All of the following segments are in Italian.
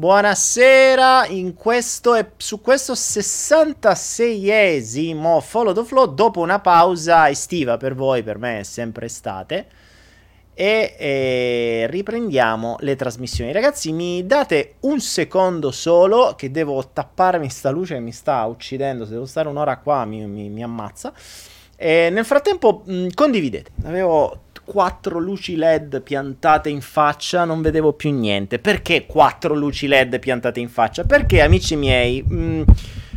Buonasera, in questo, su questo 66esimo Follow the Flow, dopo una pausa estiva per voi, per me è sempre estate, e, e riprendiamo le trasmissioni. Ragazzi, mi date un secondo solo che devo tapparmi sta luce che mi sta uccidendo, se devo stare un'ora qua mi, mi, mi ammazza. E nel frattempo mh, condividete, avevo quattro luci LED piantate in faccia, non vedevo più niente. Perché quattro luci LED piantate in faccia? Perché, amici miei, mh, mm,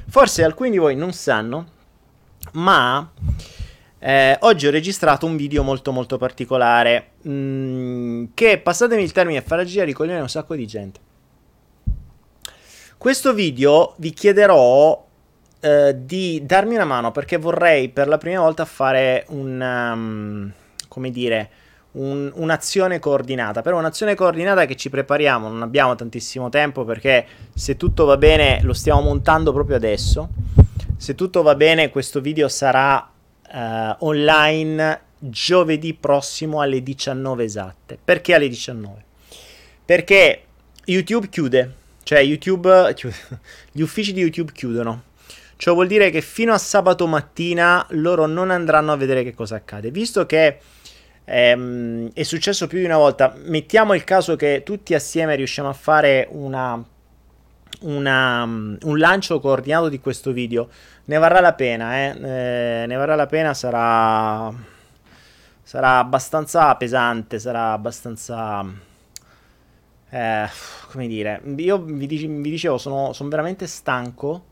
forse alcuni di voi non sanno, ma eh, oggi ho registrato un video molto molto particolare mh, mm, che, passatemi il termine, farà girare i coglioni a un sacco di gente. Questo video vi chiederò eh, di darmi una mano perché vorrei per la prima volta fare un... Um, come dire, un, un'azione coordinata. Però un'azione coordinata che ci prepariamo, non abbiamo tantissimo tempo perché se tutto va bene lo stiamo montando proprio adesso. Se tutto va bene questo video sarà uh, online giovedì prossimo alle 19 esatte. Perché alle 19? Perché YouTube chiude, cioè YouTube, gli uffici di YouTube chiudono. Ciò vuol dire che fino a sabato mattina loro non andranno a vedere che cosa accade. Visto che Ehm, è successo più di una volta. Mettiamo il caso che tutti assieme riusciamo a fare una, una, un lancio coordinato di questo video. Ne varrà la pena, eh? Eh, ne varrà la pena, sarà, sarà abbastanza pesante, sarà abbastanza... Eh, come dire, io vi, dice, vi dicevo, sono, sono, veramente stanco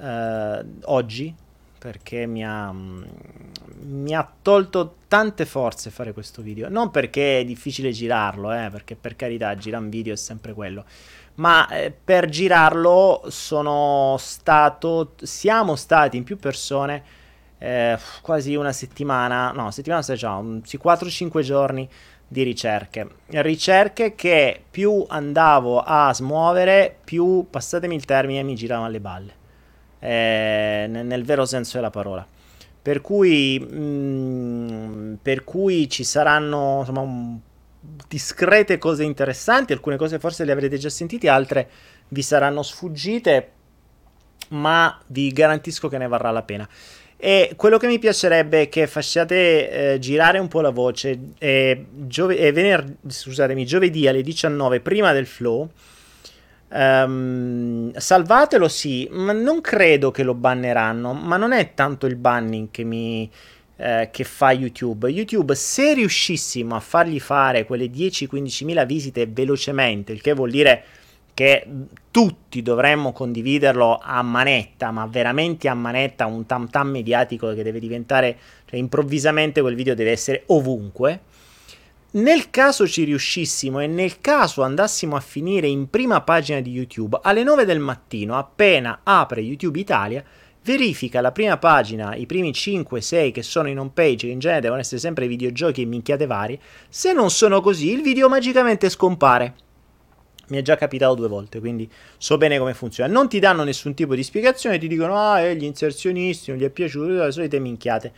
eh, oggi perché mi ha, mi ha tolto tante forze fare questo video. Non perché è difficile girarlo, eh, perché per carità girare un video è sempre quello. Ma eh, per girarlo sono stato, siamo stati in più persone eh, quasi una settimana, no, settimana sta già, un, sì, 4-5 giorni di ricerche. Ricerche che più andavo a smuovere, più, passatemi il termine, mi giravano le balle. Eh, nel, vero senso della parola. Per cui, mh, mm, per cui ci saranno insomma, un, discrete cose interessanti, alcune cose forse le avrete già sentite, altre vi saranno sfuggite, ma vi garantisco che ne varrà la pena. E quello che mi piacerebbe è che facciate eh, girare un po' la voce. E, giove- e venerdì, scusatemi, giovedì alle 19 prima del flow Um, salvatelo sì, ma non credo che lo banneranno, ma non è tanto il banning che mi... Eh, che fa YouTube. YouTube, se riuscissimo a fargli fare quelle 10-15 mila visite velocemente, il che vuol dire che tutti dovremmo condividerlo a manetta, ma veramente a manetta, un tam tam mediatico che deve diventare, cioè improvvisamente quel video deve essere ovunque nel caso ci riuscissimo e nel caso andassimo a finire in prima pagina di YouTube, alle 9 del mattino, appena apre YouTube Italia, verifica la prima pagina, i primi 5-6 che sono in home page, che in genere devono essere sempre videogiochi e minchiate varie. Se non sono così, il video magicamente scompare. Mi è già capitato due volte, quindi so bene come funziona. Non ti danno nessun tipo di spiegazione, ti dicono: Ah, eh, gli inserzionisti non gli è piaciuto, le solite minchiate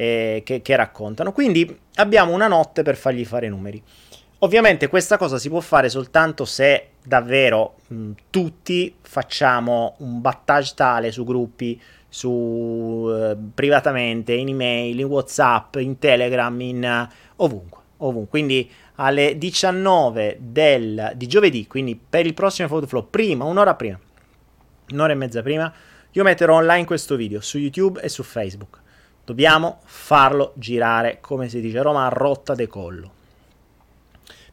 eh, che, che raccontano. Quindi abbiamo una notte per fargli fare numeri. Ovviamente questa cosa si può fare soltanto se davvero mh, tutti facciamo un battage tale su gruppi, su eh, privatamente, in email, in WhatsApp, in Telegram, in uh, ovunque, ovunque. Quindi alle 19 del, di giovedì, quindi per il prossimo Photoflow, prima, un'ora prima, un'ora e mezza prima, io metterò online questo video su YouTube e su Facebook. Dobbiamo farlo girare, come si dice a Roma, a rotta de collo.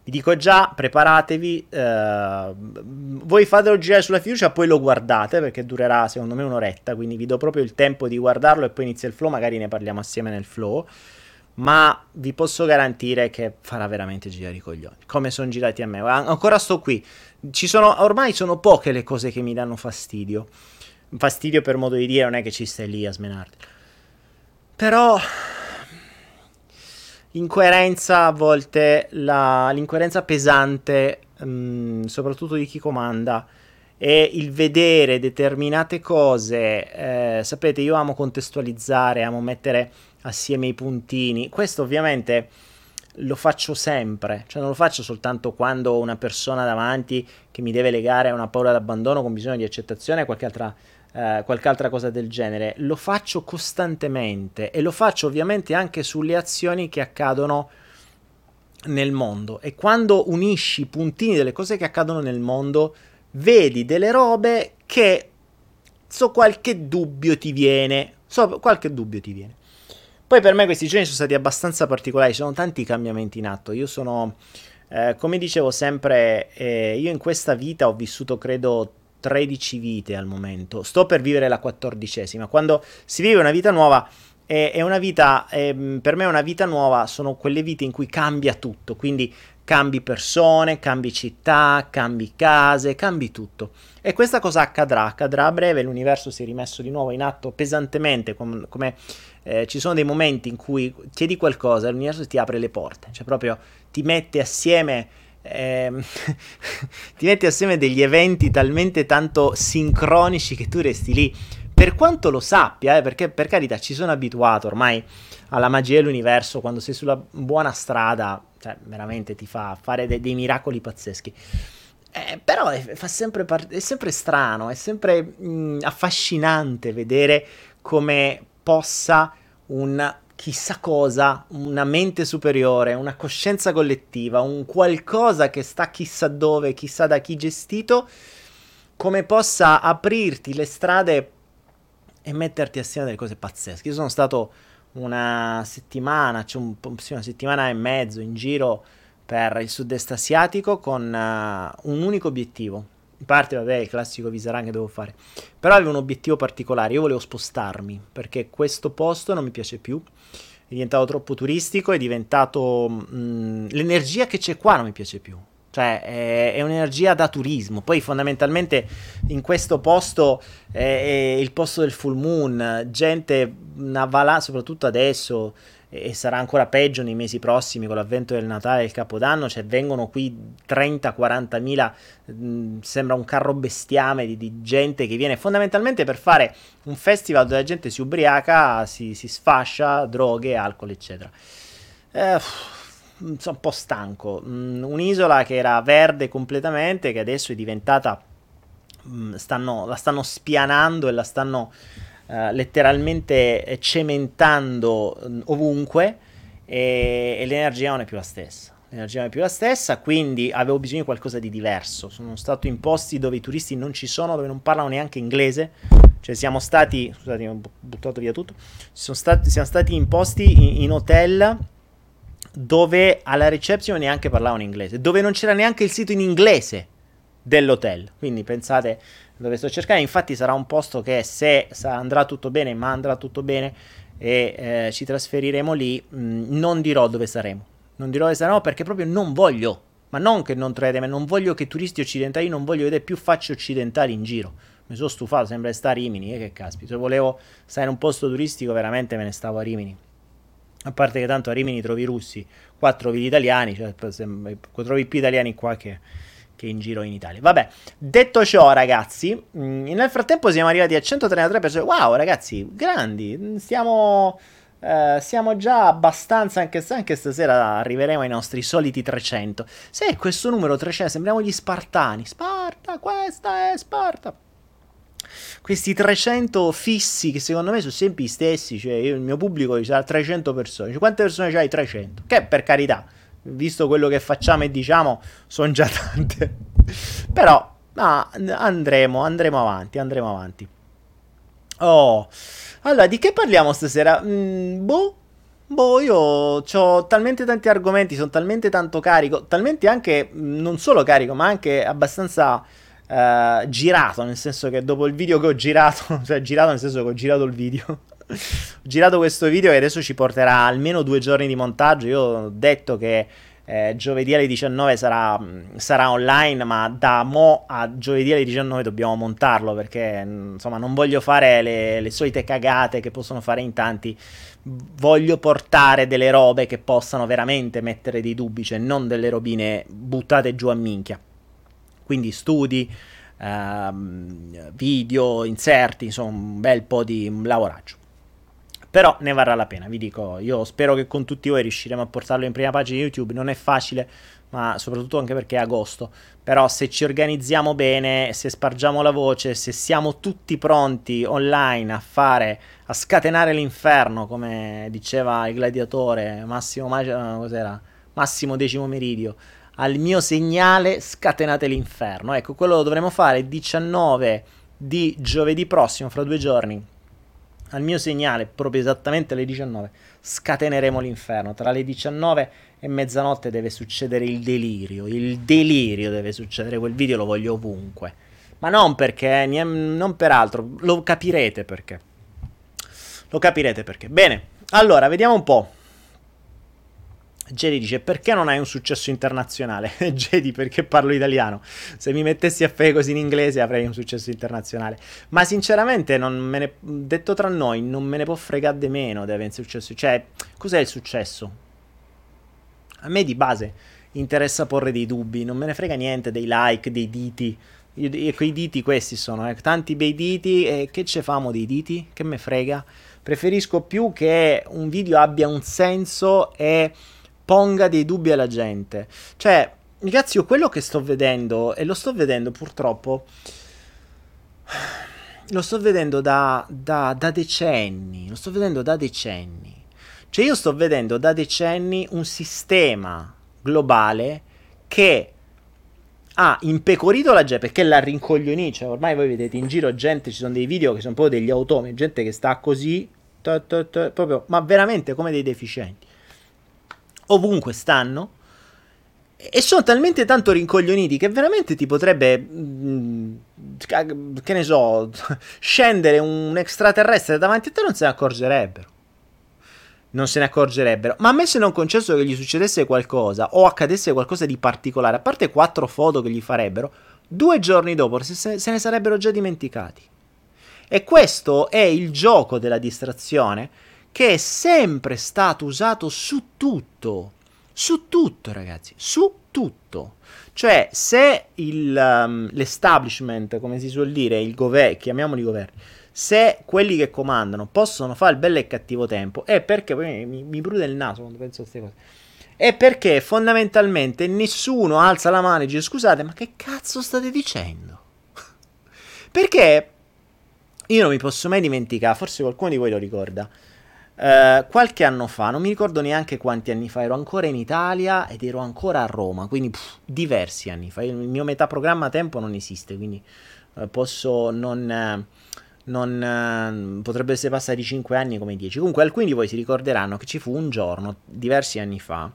Vi dico già, preparatevi, eh, voi fatelo girare sulla fiducia, poi lo guardate perché durerà secondo me un'oretta, quindi vi do proprio il tempo di guardarlo e poi inizia il flow, magari ne parliamo assieme nel flow, ma vi posso garantire che farà veramente girare i coglioni, come sono girati a me. Ancora sto qui, ci sono, ormai sono poche le cose che mi danno fastidio, fastidio per modo di dire, non è che ci stai lì a smenarti però l'incoerenza a volte, la, l'incoerenza pesante, mh, mm, soprattutto di chi comanda, e il vedere determinate cose, eh, sapete, io amo contestualizzare, amo mettere assieme i puntini. Questo ovviamente lo faccio sempre, cioè non lo faccio soltanto quando ho una persona davanti che mi deve legare a una paura d'abbandono con bisogno di accettazione e qualche altra, eh, qualche altra cosa del genere, lo faccio costantemente e lo faccio ovviamente anche sulle azioni che accadono nel mondo e quando unisci i puntini delle cose che accadono nel mondo, vedi delle robe che so qualche dubbio ti viene, so qualche dubbio ti viene. Poi per me questi giorni sono stati abbastanza particolari, ci sono tanti cambiamenti in atto. Io sono, eh, come dicevo sempre, eh, io in questa vita ho vissuto credo 13 vite al momento. Sto per vivere la quattordicesima. Quando si vive una vita nuova, è, è una vita, è, per me una vita nuova sono quelle vite in cui cambia tutto. Quindi cambi persone, cambi città, cambi case, cambi tutto. E questa cosa accadrà, accadrà a breve, l'universo si è rimesso di nuovo in atto pesantemente, com- come eh, ci sono dei momenti in cui chiedi qualcosa e l'universo ti apre le porte, cioè proprio ti mette assieme... Eh, ti mette assieme degli eventi talmente tanto sincronici che tu resti lì per quanto lo sappia, eh, perché per carità ci sono abituato ormai alla magia dell'universo, quando sei sulla buona strada, cioè veramente ti fa fare de- dei miracoli pazzeschi. Eh, però è, sempre part- è, sempre strano, è sempre mh, affascinante vedere come possa un chissà cosa, una mente superiore, una coscienza collettiva, un qualcosa che sta chissà dove, chissà da chi gestito, come possa aprirti le strade e metterti assieme delle cose pazzesche. Io sono stato una settimana, cioè un, sì, una settimana e mezzo in giro per il sud-est asiatico con uh, un unico obiettivo, in parte, vabbè, il classico Visarang che devo fare. Però avevo un obiettivo particolare. Io volevo spostarmi perché questo posto non mi piace più. È diventato troppo turistico. È diventato. Mh, mm, l'energia che c'è qua non mi piace più. Cioè, è, è un'energia da turismo. Poi, fondamentalmente, in questo posto è, è il posto del full moon. Gente, una valanga, soprattutto adesso e sarà ancora peggio nei mesi prossimi con l'avvento del Natale e il Capodanno, cioè vengono qui 30-40 mila, sembra un carro bestiame di, di, gente che viene fondamentalmente per fare un festival dove la gente si ubriaca, si, si sfascia, droghe, alcol, eccetera. Eh, sono un po' stanco. Mm, un'isola che era verde completamente, che adesso è diventata... Mh, stanno, la stanno spianando e la stanno uh, letteralmente cementando uh, ovunque e, e l'energia non è più la stessa l'energia non è più la stessa, quindi avevo bisogno di qualcosa di diverso. Sono stato in posti dove i turisti non ci sono, dove non parlano neanche inglese. Cioè siamo stati, scusate, ho buttato via tutto, stati, siamo stati in posti, in, in, hotel, dove alla reception neanche parlavano inglese, dove non c'era neanche il sito in inglese dell'hotel. Quindi pensate dove sto cercando. Infatti sarà un posto che se andrà tutto bene, ma andrà tutto bene e eh, ci trasferiremo lì, mh, mm, non dirò dove saremo. Non dirò dove saremo perché proprio non voglio, ma non che non trovate, ma non voglio che turisti occidentali, non voglio vedere più facce occidentali in giro. Mi sono stufato, sembra stare a Rimini, eh, che caspita. Se volevo stare in un posto turistico, veramente me ne stavo a Rimini. A parte che tanto a Rimini trovi russi, qua trovi gli italiani, cioè trovi più italiani qua che che in giro in Italia. Vabbè, detto ciò, ragazzi, mm, nel frattempo siamo arrivati a 133 persone. Wow, ragazzi, grandi, stiamo. Uh, siamo già abbastanza, anche, anche, stasera arriveremo ai nostri soliti 300. Se questo numero 300, sembriamo gli Spartani. Sparta, questa è Sparta. Questi 300 fissi che secondo me sono sempre gli stessi, cioè io, il mio pubblico dice 300 persone. Cioè, quante persone c'hai? 300. Che per carità, visto quello che facciamo e diciamo, sono già tante. Però, no, andremo, andremo avanti, andremo avanti. Oh, allora, di che parliamo stasera? Mm, boh, boh, io ho talmente tanti argomenti, sono talmente tanto carico, talmente anche, mm, non solo carico, ma anche abbastanza... Uh, girato, nel senso che dopo il video che ho girato, cioè girato nel senso che ho girato il video, ho girato questo video e adesso ci porterà almeno due giorni di montaggio. Io ho detto che eh, giovedì alle 19 sarà, sarà, online, ma da mo a giovedì alle 19 dobbiamo montarlo perché insomma non voglio fare le, le solite cagate che possono fare in tanti. Voglio portare delle robe che possano veramente mettere dei dubbi, cioè non delle robine buttate giù a minchia. Quindi studi, ehm, video, inserti, insomma un bel po' di lavoraggio. Però ne varrà la pena, vi dico, io spero che con tutti voi riusciremo a portarlo in prima pagina di YouTube, non è facile, ma soprattutto anche perché è agosto. Però se ci organizziamo bene, se spargiamo la voce, se siamo tutti pronti online a fare, a scatenare l'inferno, come diceva il gladiatore Massimo, cos'era? Massimo Decimo Meridio, al mio segnale scatenate l'inferno. Ecco, quello lo dovremo fare il 19 di giovedì prossimo, fra due giorni. Al mio segnale, proprio esattamente alle 19, scateneremo l'inferno. Tra le 19 e mezzanotte deve succedere il delirio. Il delirio deve succedere. Quel video lo voglio ovunque. Ma non perché, non per altro. Lo capirete perché. Lo capirete perché. Bene, allora, vediamo un po'. Jedi dice perché non hai un successo internazionale? Jedi perché parlo italiano. Se mi mettessi a fare così in inglese avrei un successo internazionale. Ma sinceramente, ne... detto tra noi, non me ne può fregare di meno di avere un successo. Cioè, cos'è il successo? A me di base interessa porre dei dubbi, non me ne frega niente dei like, dei diti. Io, quei diti questi sono, eh. tanti bei diti e che ce famo dei diti? Che me frega? Preferisco più che un video abbia un senso e ponga dei dubbi alla gente. Cioè, ragazzi, io quello che sto vedendo, e lo sto vedendo purtroppo, lo sto vedendo da, da, da decenni, lo sto vedendo da decenni. Cioè io sto vedendo da decenni un sistema globale che ha impecorito la gente perché la rincoglionì. Cioè, ormai voi vedete in giro gente, ci sono dei video che sono proprio degli automi, gente che sta così, t- t- t- proprio, ma veramente come dei deficienti ovunque stanno e sono talmente tanto rincoglioniti che veramente ti potrebbe, mm, che ne so, scendere un extraterrestre davanti a te non se ne accorgerebbero. Non se ne accorgerebbero. Ma a me se non concesso che gli succedesse qualcosa o accadesse qualcosa di particolare, a parte quattro foto che gli farebbero, due giorni dopo se, se ne sarebbero già dimenticati. E questo è il gioco della distrazione che è sempre stato usato su tutto. Su tutto, ragazzi, su tutto. Cioè, se il, um, l'establishment, come si suol dire, il governo, chiamiamoli governi, se quelli che comandano possono fare il bello e cattivo tempo, è perché mi, mi prude il naso quando penso a queste cose. È perché fondamentalmente nessuno alza la mano e dice scusate, ma che cazzo state dicendo? perché io non mi posso mai dimenticare, forse qualcuno di voi lo ricorda Uh, qualche anno fa, non mi ricordo neanche quanti anni fa, ero ancora in Italia ed ero ancora a Roma, quindi pff, diversi anni fa. Il mio metà programma tempo non esiste, quindi uh, posso non... non potrebbe essere passati 5 anni come 10. Comunque alcuni di voi si ricorderanno che ci fu un giorno, diversi anni fa,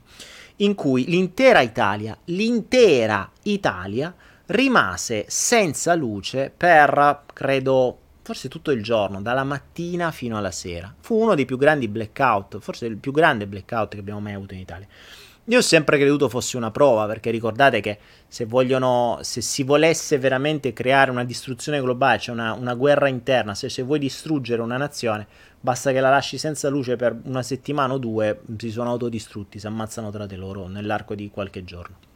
in cui l'intera Italia, l'intera Italia rimase senza luce per, credo, forse tutto il giorno, dalla mattina fino alla sera. Fu uno dei più grandi blackout, forse il più grande blackout che abbiamo mai avuto in Italia. Io ho sempre creduto fosse una prova, perché ricordate che se, vogliono, se si volesse veramente creare una distruzione globale, cioè una, una guerra interna, se, se vuoi distruggere una nazione, basta che la lasci senza luce per una settimana o due, si sono autodistrutti, si ammazzano tra di loro nell'arco di qualche giorno.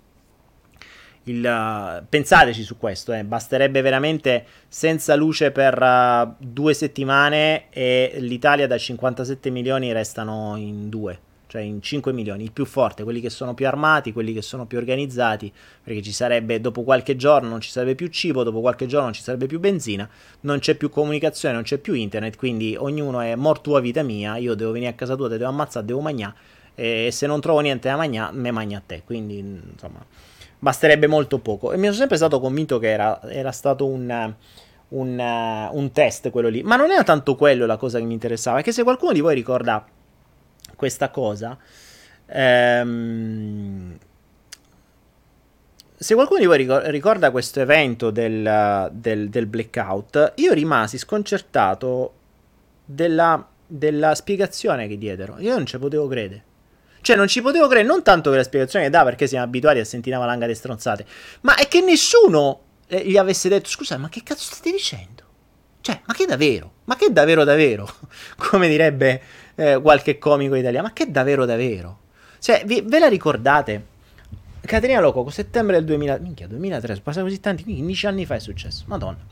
Il, pensateci su questo, eh. basterebbe veramente senza luce per uh, due settimane e l'Italia da 57 milioni restano in due, cioè in 5 milioni, il più forte, quelli che sono più armati, quelli che sono più organizzati, perché ci sarebbe dopo qualche giorno non ci sarebbe più cibo, dopo qualche giorno non ci sarebbe più benzina, non c'è più comunicazione, non c'è più internet, quindi ognuno è morto a vita mia, io devo venire a casa tua, te devo ammazzare, devo mangiare e se non trovo niente da mangiare, me magna a te, quindi insomma basterebbe molto poco. E mi sono sempre stato convinto che era, era stato un, un, un, test quello lì. Ma non era tanto quello la cosa che mi interessava. È che se qualcuno di voi ricorda questa cosa, ehm, se qualcuno di voi ricorda questo evento del, del, del blackout, io rimasi sconcertato della, della spiegazione che diedero. Io non ci potevo credere. Cioè, non ci potevo credere, non tanto per la spiegazione che dà, perché siamo abituati a sentire una valanga di stronzate, ma è che nessuno eh, gli avesse detto, scusa, ma che cazzo state dicendo? Cioè, ma che davvero? Ma che davvero davvero? Come direbbe eh, qualche comico italiano, ma che davvero davvero? Cioè, vi, ve la ricordate? Caterina Loco, settembre del 2000, minchia, 2003, passano così tanti, 15 anni fa è successo, madonna.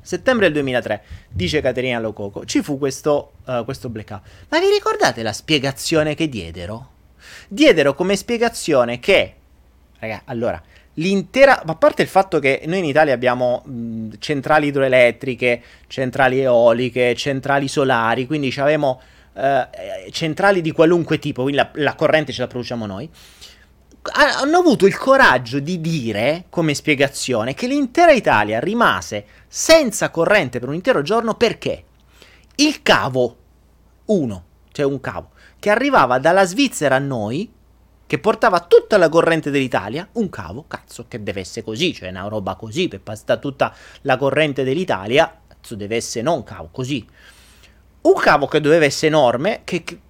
Settembre del 2003, dice Caterina Lococo, ci fu questo, uh, questo blackout. Ma vi ricordate la spiegazione che diedero? Diedero come spiegazione che, raga, allora, l'intera, a parte il fatto che noi in Italia abbiamo mh, centrali idroelettriche, centrali eoliche, centrali solari, quindi abbiamo uh, centrali di qualunque tipo, quindi la, la corrente ce la produciamo noi hanno avuto il coraggio di dire, come spiegazione, che l'intera Italia rimase senza corrente per un intero giorno perché? Il cavo, uno, cioè un cavo, che arrivava dalla Svizzera a noi, che portava tutta la corrente dell'Italia, un cavo, cazzo, che deve essere così, cioè una roba così, per passare tutta la corrente dell'Italia, cazzo, deve essere non cavo, così. Un cavo che doveva essere enorme, che, che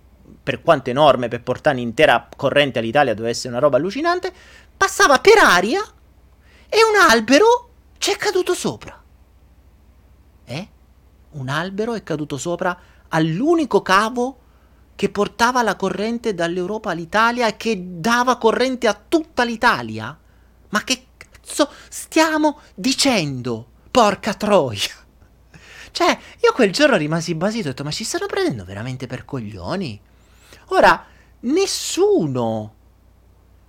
per quanto enorme per portare un'intera corrente all'Italia doveva essere una roba allucinante, passava per aria e un albero ci è caduto sopra. Eh? Un albero è caduto sopra all'unico cavo che portava la corrente dall'Europa all'Italia e che dava corrente a tutta l'Italia? Ma che cazzo stiamo dicendo? Porca troia! Cioè, io quel giorno rimasi basito e ho detto, ma ci stanno prendendo veramente per coglioni? Ora, nessuno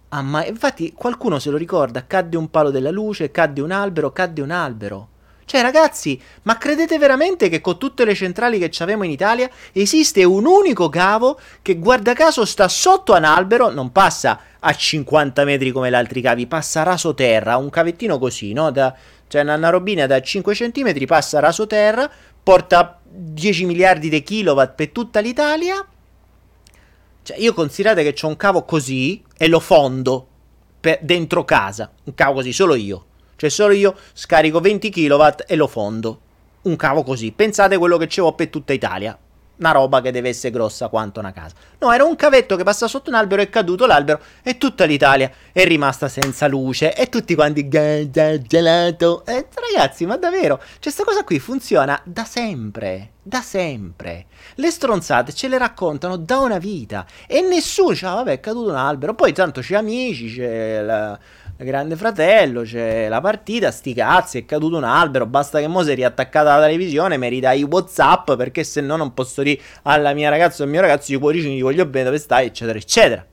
ha mai... Infatti qualcuno se lo ricorda, cadde un palo della luce, cadde un albero, cadde un albero. Cioè, ragazzi, ma credete veramente che con tutte le centrali che abbiamo in Italia esiste un unico cavo che, guarda caso, sta sotto un albero, non passa a 50 metri come gli altri cavi, passa raso terra, un cavettino così, no? Da, cioè, una robina da 5 cm passa raso terra, porta 10 miliardi di kilowatt per tutta l'Italia cioè, io considerate che ho un cavo così e lo fondo per, dentro casa. Un cavo così, solo io. Cioè, solo io scarico 20 kW e lo fondo. Un cavo così. Pensate quello che c'ho per tutta Italia una roba che deve essere grossa quanto una casa. No, era un cavetto che passa sotto un albero, è caduto l'albero e tutta l'Italia è rimasta senza luce e tutti quanti gelato. E ragazzi, ma davvero, cioè questa cosa qui funziona da sempre, da sempre. Le stronzate ce le raccontano da una vita e nessuno dice, ah, vabbè, è caduto un albero. Poi tanto c'è amici, c'è la Grande Fratello, c'è la partita, sti cazzi, è caduto un albero, basta che mo sei riattaccata alla televisione, mi ridai Whatsapp perché se no non posso dire alla mia ragazza o al mio ragazzo io cuoricini gli voglio bene dove stai, eccetera, eccetera.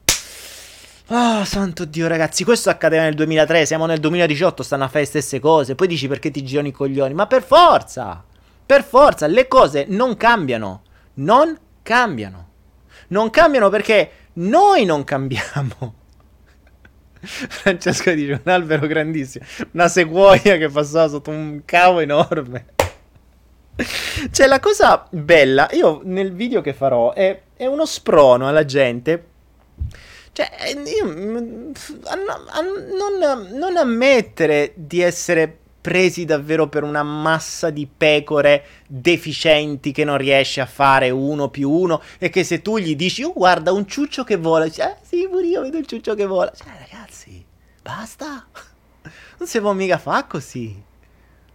Oh, santo Dio, ragazzi, questo accadeva nel 2003, siamo nel 2018, stanno a fare le stesse cose. Poi dici perché ti girano i coglioni, ma per forza! Per forza, le cose non cambiano. Non cambiano. Non cambiano perché noi non cambiamo. Francesco dice un albero grandissimo, una sequoia che passava sotto un cavo enorme. Cioè, la cosa bella, io nel video che farò è, è uno sprono alla gente. Cioè, io, a, a, non, non ammettere di essere presi davvero per una massa di pecore deficienti che non riesce a fare uno più uno e che se tu gli dici oh guarda un ciuccio che vola dice eh sì pure io vedo un ciuccio che vola cioè ragazzi basta. Non si può mica fare così.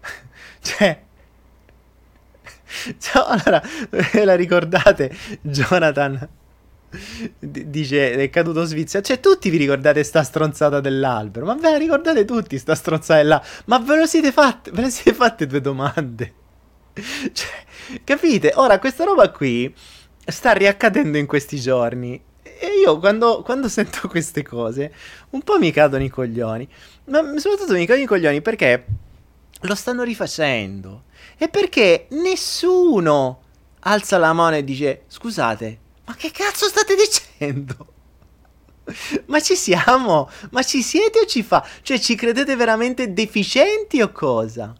Cioè Ciao, allora, ve la ricordate Jonathan dice è caduto Svizzera. Cioè, tutti vi ricordate sta stronzata dell'albero. Ma ve la ricordate tutti sta stronzata là. Ma ve lo siete fatte? Ve le siete fatte due domande? Cioè, capite? Ora, questa roba qui sta riaccadendo in questi giorni. E io quando, quando sento queste cose, un po' mi cadono i coglioni. Ma soprattutto mi cadono i coglioni perché lo stanno rifacendo. E perché nessuno alza la mano e dice: Scusate, ma che cazzo state dicendo? Ma ci siamo? Ma ci siete o ci fa? Cioè, ci credete veramente deficienti o cosa?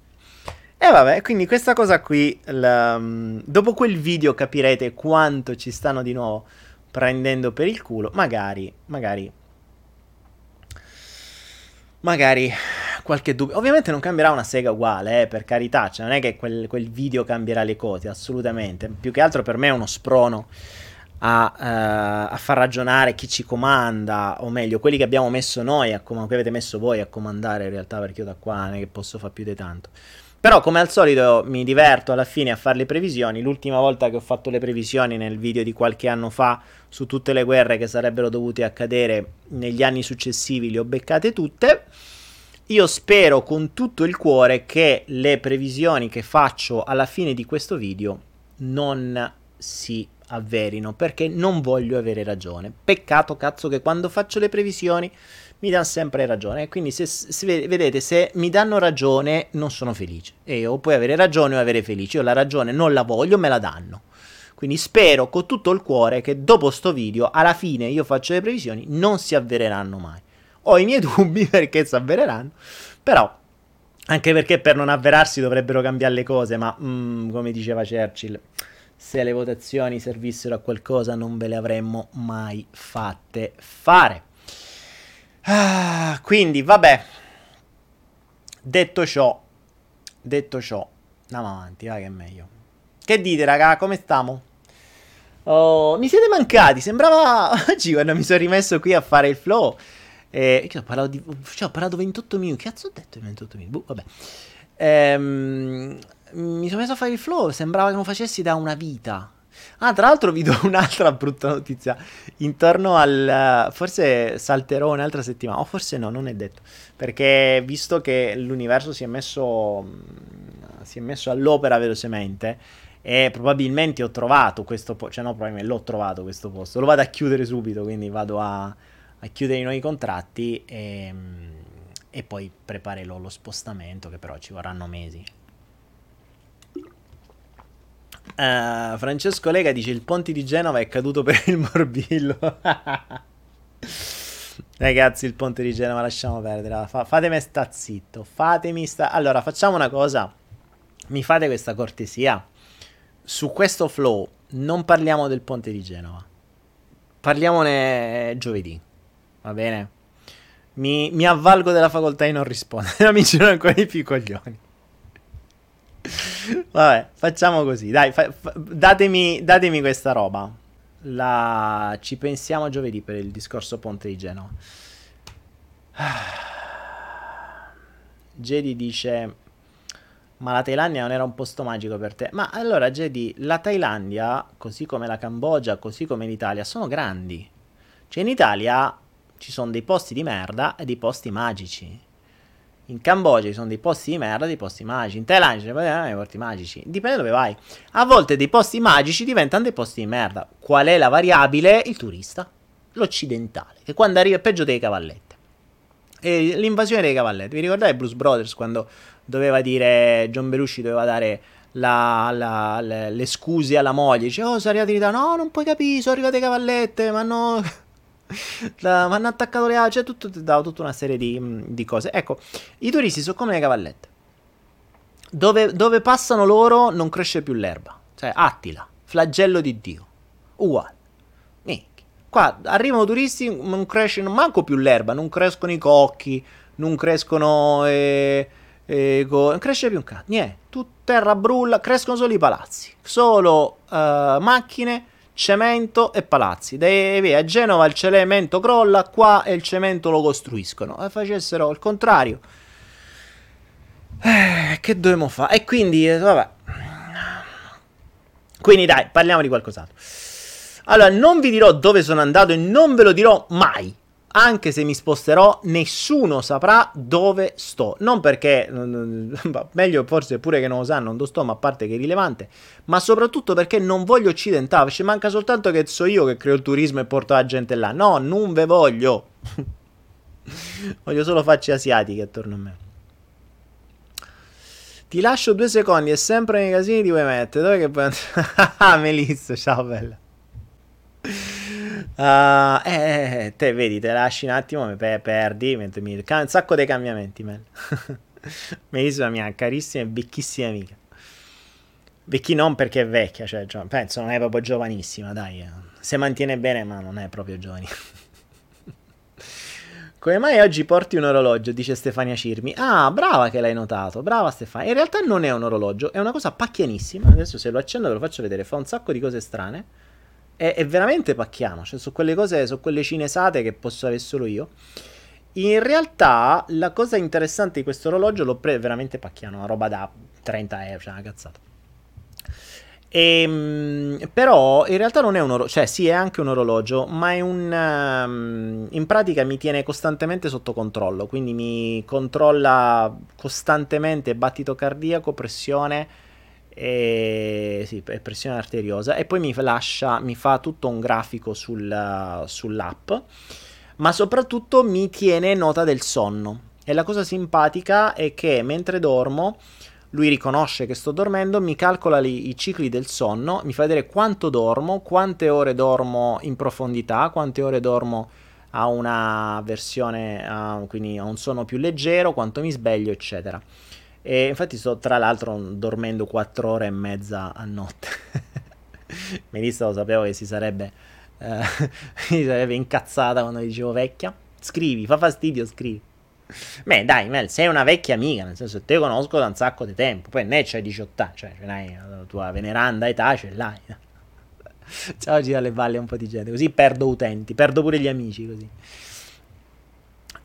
E vabbè, quindi questa cosa qui, la, mm, dopo quel video capirete quanto ci stanno di nuovo prendendo per il culo. Magari, magari, magari qualche dubbio. Ovviamente non cambierà una sega uguale, eh, per carità, cioè non è che quel, quel video cambierà le cose, assolutamente. Più che altro per me è uno sprono a, uh, a, far ragionare chi ci comanda, o meglio, quelli che abbiamo messo noi, a com- che avete messo voi a comandare in realtà, perché io da qua non è che posso fare più di tanto. Però come al solito mi diverto alla fine a fare le previsioni. L'ultima volta che ho fatto le previsioni nel video di qualche anno fa su tutte le guerre che sarebbero dovute accadere negli anni successivi le ho beccate tutte. io spero con tutto il cuore che le previsioni che faccio alla fine di questo video non si avverino perché non voglio avere ragione. Peccato cazzo che quando faccio le previsioni mi danno sempre ragione. Quindi se, se, vedete, se mi danno ragione non sono felice. E o puoi avere ragione o avere felice. Io la ragione non la voglio, me la danno. Quindi spero con tutto il cuore che dopo sto video, alla fine io faccio le previsioni, non si avvereranno mai. Ho i miei dubbi perché si avvereranno, però anche perché per non avverarsi dovrebbero cambiare le cose, ma mm, come diceva Churchill, se le votazioni servissero a qualcosa non ve le avremmo mai fatte fare. Ah, quindi, vabbè, detto ciò, detto ciò, andiamo avanti, vai che è meglio. Che dite, raga, come stiamo? Oh, mi siete mancati, sembrava oggi quando mi sono rimesso qui a fare il flow eh, ho, parlato di, cioè, ho parlato 28 minuti. Cazzo ho detto 28 minuti? Buh, vabbè. Ehm, mi sono messo a fare il flow. Sembrava che non facessi da una vita. Ah, tra l'altro vi do un'altra brutta notizia. Intorno al... Forse salterò un'altra settimana. O forse no, non è detto. Perché visto che l'universo si è messo... Si è messo all'opera velocemente e probabilmente ho trovato questo posto, cioè no, probabilmente l'ho trovato questo posto, lo vado a chiudere subito, quindi vado a, a chiudere i nuovi contratti e, e poi preparerò lo spostamento che però ci vorranno mesi. Uh, Francesco Lega dice il ponte di Genova è caduto per il morbillo. Ragazzi, il ponte di Genova lasciamo perdere. Fa- fatemi sta zitto. Fatemi sta. Allora, facciamo una cosa. Mi fate questa cortesia. Su questo flow non parliamo del ponte di Genova. Parliamone giovedì. Va bene? Mi, mi avvalgo della facoltà di non rispondere. Amici, non ancora i più coglioni. Vabbè, facciamo così. Dai, fa, fa, datemi, datemi, questa roba. La... Ci pensiamo giovedì per il discorso Ponte di Genova. Jedi dice: Ma la Thailandia non era un posto magico per te? Ma allora, Jedi, la Thailandia, così come la Cambogia, così come l'Italia, sono grandi. Cioè, in Italia ci sono dei posti di merda e dei posti magici. In Cambogia ci sono dei posti di merda dei posti magici. In Thailandia ci sono dei posti magici. Dipende dove vai. A volte dei posti magici diventano dei posti di merda. Qual è la variabile? Il turista. L'occidentale. Che quando arriva è peggio dei cavallette. E l'invasione dei cavalletti. Vi ricordate Bruce Brothers quando doveva dire John Belushi doveva dare la, la, le, le, scuse alla moglie? Dice, oh, sono arrivati in Italia. No, non puoi capire, sono arrivate cavallette, ma no... mi hanno attaccato le ali, cioè tutto, davo tutta una serie di, di, cose. Ecco, i turisti sono come le cavallette. Dove, dove, passano loro non cresce più l'erba. Cioè, Attila, flagello di Dio. Uguale. Minchia. Qua arrivano turisti, non cresce manco più l'erba, non crescono i cocchi, non crescono... Eh, eh, go, non cresce più un cazzo. Niente, tutta terra brulla, crescono solo i palazzi. Solo uh, macchine cemento e palazzi. Devi, a Genova il cemento crolla, qua il cemento lo costruiscono. E facessero il contrario. Eh, che dobbiamo fare? E quindi, eh, vabbè. Quindi dai, parliamo di qualcos'altro. Allora, non vi dirò dove sono andato e non ve lo dirò mai anche se mi sposterò, nessuno saprà dove sto. Non perché, meglio forse pure che non lo sanno dove sto, ma a parte che è rilevante, ma soprattutto perché non voglio occidentale. Ci manca soltanto che so io che creo il turismo e porto la gente là. No, non ve voglio. voglio solo facce asiatiche attorno a me. Ti lascio due secondi e sempre nei casini vuoi mettere. Dove che puoi andare? ah, ciao bella. Uh, eh, te vedi, te lasci un attimo, pe- perdi, mentre mi... un sacco dei cambiamenti, man. Melissa mia carissima e vecchissima amica. Vecchi non perché è vecchia, cioè, cioè, penso non è proprio giovanissima, dai. Eh. Se mantiene bene, ma non è proprio giovane. Come mai oggi porti un orologio? Dice Stefania Cirmi. Ah, brava che l'hai notato. Brava Stefania. In realtà non è un orologio, è una cosa pacchianissima. Adesso se lo accendo ve lo faccio vedere. Fa un sacco di cose strane è, è veramente pacchiano. Cioè, su quelle cose, su quelle cinesate che posso avere solo io. In realtà, la cosa interessante di questo orologio l'ho preso veramente pacchiano, una roba da 30 euro, cioè una cazzata. E, ehm, però in realtà non è un orologio, cioè sì è anche un orologio, ma è un... Um, in pratica mi tiene costantemente sotto controllo, quindi mi controlla costantemente battito cardiaco, pressione e sì, pressione arteriosa e poi mi lascia, mi fa tutto un grafico sul, sull'app, ma soprattutto mi tiene nota del sonno. E la cosa simpatica è che mentre dormo lui riconosce che sto dormendo, mi calcola li, i cicli del sonno, mi fa vedere quanto dormo, quante ore dormo in profondità, quante ore dormo a una versione, a, quindi a un sonno più leggero, quanto mi sveglio, eccetera. E infatti sto tra l'altro dormendo 4 ore e mezza a notte. Melissa lo sapevo che si sarebbe, eh, si sarebbe incazzata quando dicevo vecchia. Scrivi, fa fastidio, scrivi. Beh, dai, Mel, sei una vecchia amica, nel senso che te conosco da un sacco di tempo. Poi ne c'hai 18 anni, cioè, la tua veneranda età ce l'hai. Ciao, oggi dalle valle un po' di gente, così perdo utenti, perdo pure gli amici così.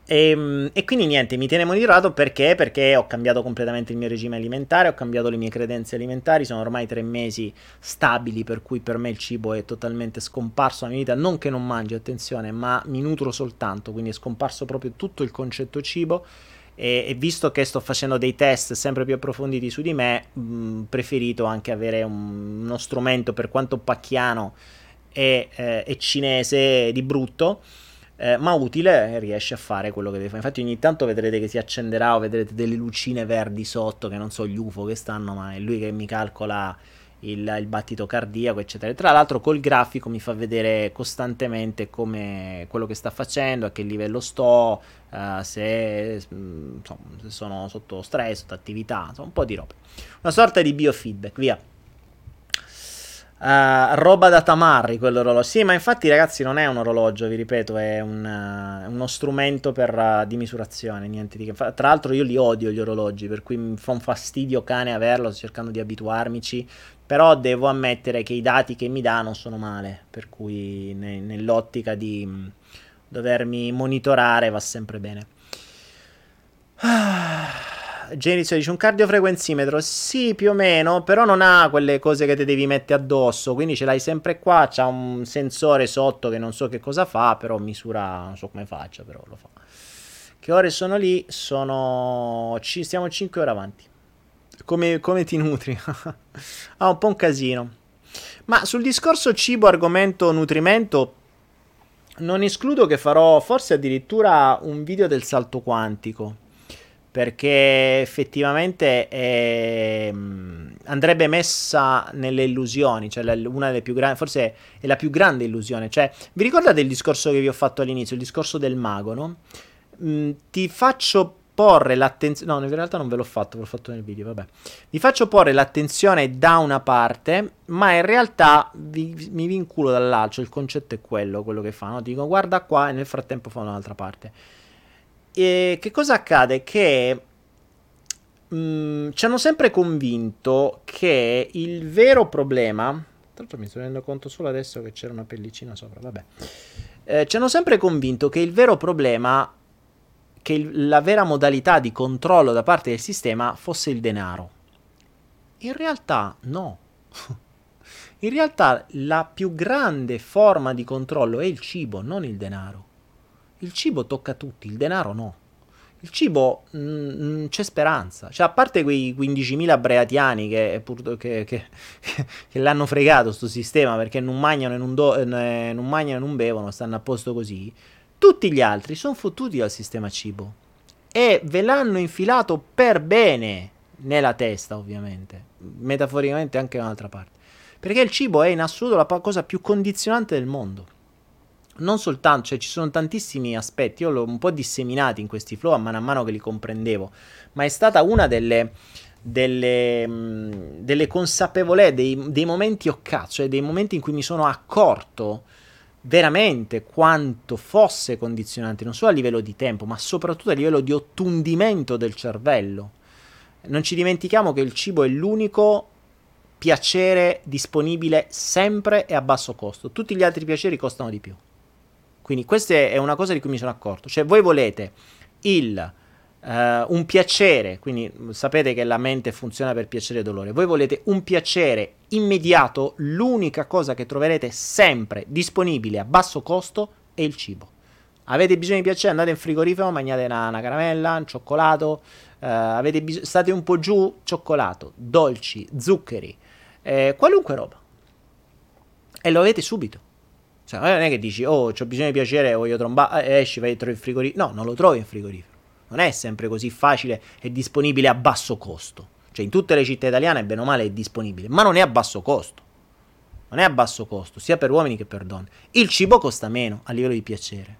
E, ehm, e, quindi niente, mi tiene monitorato perché? Perché ho cambiato completamente il mio regime alimentare, ho cambiato le mie credenze alimentari, sono ormai tre mesi stabili per cui per me il cibo è totalmente scomparso nella mia vita, non che non mangi, attenzione, ma mi nutro soltanto, quindi è scomparso proprio tutto il concetto cibo e, e visto che sto facendo dei test sempre più approfonditi su di me, mh, preferito anche avere un, uno strumento per quanto pacchiano e, eh, e cinese di brutto eh, ma utile riesce a fare quello che deve fare. Infatti, ogni tanto vedrete che si accenderà o vedrete delle lucine verdi sotto, che non so gli UFO che stanno, ma è lui che mi calcola il, il battito cardiaco, eccetera. Tra l'altro, col grafico mi fa vedere costantemente come quello che sta facendo, a che livello sto, uh, se, mm, insomma, se sono sotto stress, sotto attività, insomma, un po' di roba. Una sorta di biofeedback, via. Uh, roba da tamarri quell'orologio. Sì, ma infatti, ragazzi, non è un orologio, vi ripeto, è un, uh, uno strumento per, uh, di misurazione. Niente di che. Tra l'altro, io li odio gli orologi, per cui mi fa un fastidio cane averlo. Sto cercando di abituarmici. Però devo ammettere che i dati che mi non sono male. Per cui, ne, nell'ottica di mh, dovermi monitorare, va sempre bene. Ah. Genizio dice un cardiofrequenzimetro, sì più o meno, però non ha quelle cose che ti devi mettere addosso, quindi ce l'hai sempre qua, c'ha un sensore sotto che non so che cosa fa, però misura, non so come faccia, però lo fa. Che ore sono lì? Sono... Ci stiamo 5 ore avanti. Come, come ti nutri? ah, un po' un casino. Ma sul discorso cibo, argomento nutrimento, non escludo che farò forse addirittura un video del salto quantico perché effettivamente è, mm, andrebbe messa nelle illusioni, cioè una delle più grandi, forse è la più grande illusione. Cioè, vi ricordate il discorso che vi ho fatto all'inizio, il discorso del mago, no? Mm, ti faccio porre l'attenzione, no, in realtà non ve l'ho fatto, ve l'ho fatto nel video, vabbè. Vi faccio porre l'attenzione da una parte, ma in realtà vi, mi vinculo dall'altro, il concetto è quello, quello che fa, no? Dico guarda qua e nel frattempo fa un'altra parte. E che cosa accade? Che mh, mm, ci hanno sempre convinto che il vero problema. Tra l'altro mi sto rendendo conto solo adesso che c'era una pellicina sopra, vabbè. Eh, ci hanno sempre convinto che il vero problema, che il, la vera modalità di controllo da parte del sistema fosse il denaro. In realtà no. In realtà la più grande forma di controllo è il cibo, non il denaro. Il cibo tocca a tutti, il denaro no. Il cibo mh, mm, c'è speranza. Cioè, a parte quei 15.000 breatiani che, che, che, che l'hanno fregato sto sistema perché non mangiano e non, do, eh, non mangiano e non bevono, stanno a posto così. Tutti gli altri sono fottuti dal sistema cibo. E ve l'hanno infilato per bene nella testa, ovviamente. Metaforicamente anche da un'altra parte. Perché il cibo è in assoluto la cosa più condizionante del mondo non soltanto, cioè ci sono tantissimi aspetti, io l'ho un po' disseminati in questi flow a mano a mano che li comprendevo, ma è stata una delle, delle, delle consapevolezze, dei, dei momenti o cioè dei momenti in cui mi sono accorto veramente quanto fosse condizionante, non solo a livello di tempo, ma soprattutto a livello di ottundimento del cervello. Non ci dimentichiamo che il cibo è l'unico piacere disponibile sempre e a basso costo. Tutti gli altri piaceri costano di più. Quindi questa è una cosa di cui mi sono accorto. Cioè voi volete il, uh, un piacere, quindi sapete che la mente funziona per piacere e dolore, voi volete un piacere immediato, l'unica cosa che troverete sempre disponibile a basso costo è il cibo. Avete bisogno di piacere, andate in frigorifero, mangiate una, una caramella, un cioccolato, uh, bis- state un po' giù, cioccolato, dolci, zuccheri, eh, qualunque roba. E lo avete subito. Cioè, non è che dici, oh, ho bisogno di piacere, voglio trombare, eh, esci, vai dentro il frigorifero. No, non lo trovi in frigorifero. Non è sempre così facile e disponibile a basso costo. Cioè, in tutte le città italiane, bene o male, è disponibile, ma non è a basso costo. Non è a basso costo, sia per uomini che per donne. Il cibo costa meno a livello di piacere.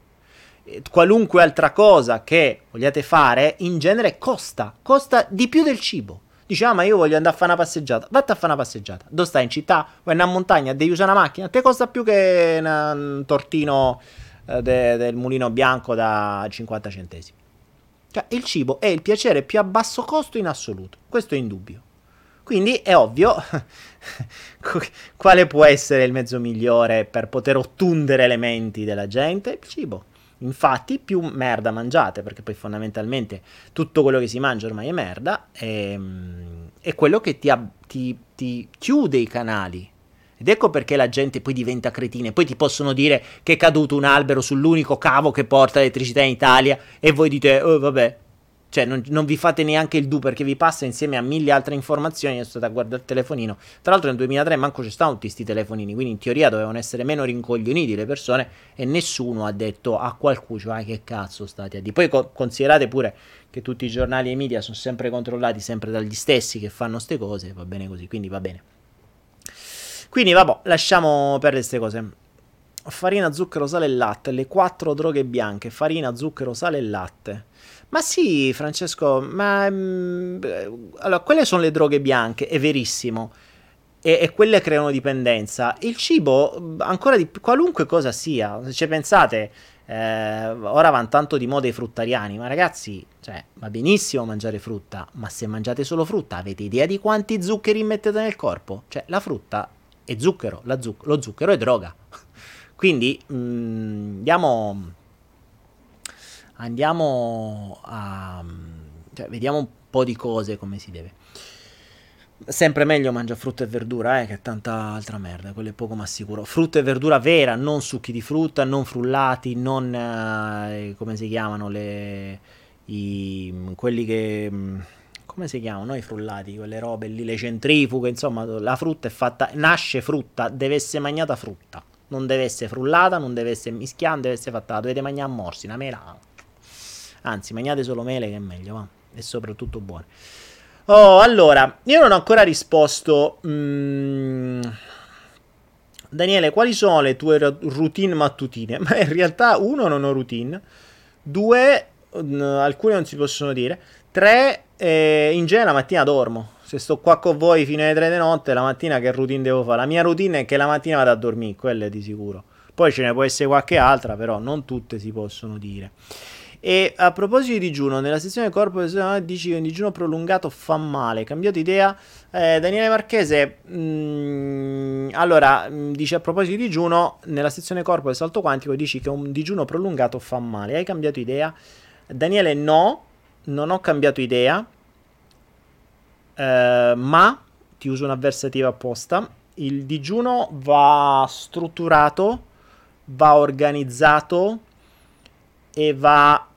Qualunque altra cosa che vogliate fare, in genere costa, costa di più del cibo. Dice, ah, ma io voglio andare a fare una passeggiata. Vatti a fare una passeggiata. Dove stai? In città? Andare in montagna? Devi usare una macchina? Te costa più che un tortino eh, de, del mulino bianco da 50 centesimi. Cioè, il cibo è il piacere più a basso costo in assoluto. Questo è indubbio. Quindi è ovvio quale può essere il mezzo migliore per poter ottundere le menti della gente? Il cibo. Infatti, più merda mangiate, perché poi fondamentalmente tutto quello che si mangia ormai è merda, è, ehm, è quello che ti, ti, ti, chiude i canali. Ed ecco perché la gente poi diventa cretina. E poi ti possono dire che è caduto un albero sull'unico cavo che porta elettricità in Italia, e voi dite, oh, vabbè, cioè, non, non, vi fate neanche il do perché vi passa insieme a mille altre informazioni. Io state a guardare il telefonino. Tra l'altro, nel 2003 manco ci stavano tutti questi telefonini. Quindi, in teoria, dovevano essere meno rincoglioniti le persone. E nessuno ha detto a qualcuno: cioè, che cazzo state a dire. Poi co- considerate pure che tutti i giornali e i media sono sempre controllati sempre dagli stessi che fanno queste cose. Va bene così. Quindi, va bene. Quindi, vabbè, lasciamo perdere queste cose. Farina, zucchero, sale e latte. Le quattro droghe bianche: farina, zucchero, sale e latte ma sì, Francesco, ma mh, mm, allora, quelle sono le droghe bianche, è verissimo. E, e, quelle creano dipendenza. Il cibo, mm, ancora di qualunque cosa sia, se ci pensate, eh, ora vanno tanto di moda i fruttariani, ma ragazzi, cioè, va benissimo mangiare frutta, ma se mangiate solo frutta, avete idea di quanti zuccheri mettete nel corpo? Cioè, la frutta è zucchero, zuc- lo zucchero è droga. Quindi, mh, mm, diamo andiamo a... Cioè, vediamo un po' di cose come si deve. Sempre meglio mangia frutta e verdura, eh, che tanta altra merda, quello è poco ma sicuro. Frutta e verdura vera, non succhi di frutta, non frullati, non eh, come si chiamano le i, quelli che come si chiamano i frullati, quelle robe lì, le centrifughe, insomma, la frutta è fatta nasce frutta, deve essere mangiata frutta. Non deve essere frullata, non deve essere mischiata, deve essere fatta, dovete mangiare a morsi, una mela Anzi, mangiate solo mele che è meglio, va. E soprattutto buone. Oh, allora, io non ho ancora risposto. Mm, Daniele, quali sono le tue routine mattutine? Ma in realtà, uno, non ho routine. Due, n- alcune non si possono dire. Tre, eh, in genere la mattina dormo. Se sto qua con voi fino alle tre di notte, la mattina che routine devo fare? La mia routine è che la mattina vado a dormire, quella è di sicuro. Poi ce ne può essere qualche altra, però non tutte si possono dire. E a proposito di digiuno, nella sezione corpo dici che un digiuno prolungato fa male. Cambiato idea? Eh, Daniele Marchese, mh, mm, allora, mm, dice a proposito di digiuno, nella sezione corpo del salto quantico dici che un digiuno prolungato fa male. Hai cambiato idea? Daniele, no, non ho cambiato idea, eh, ma ti uso un'avversativa apposta. Il digiuno va strutturato, va organizzato e va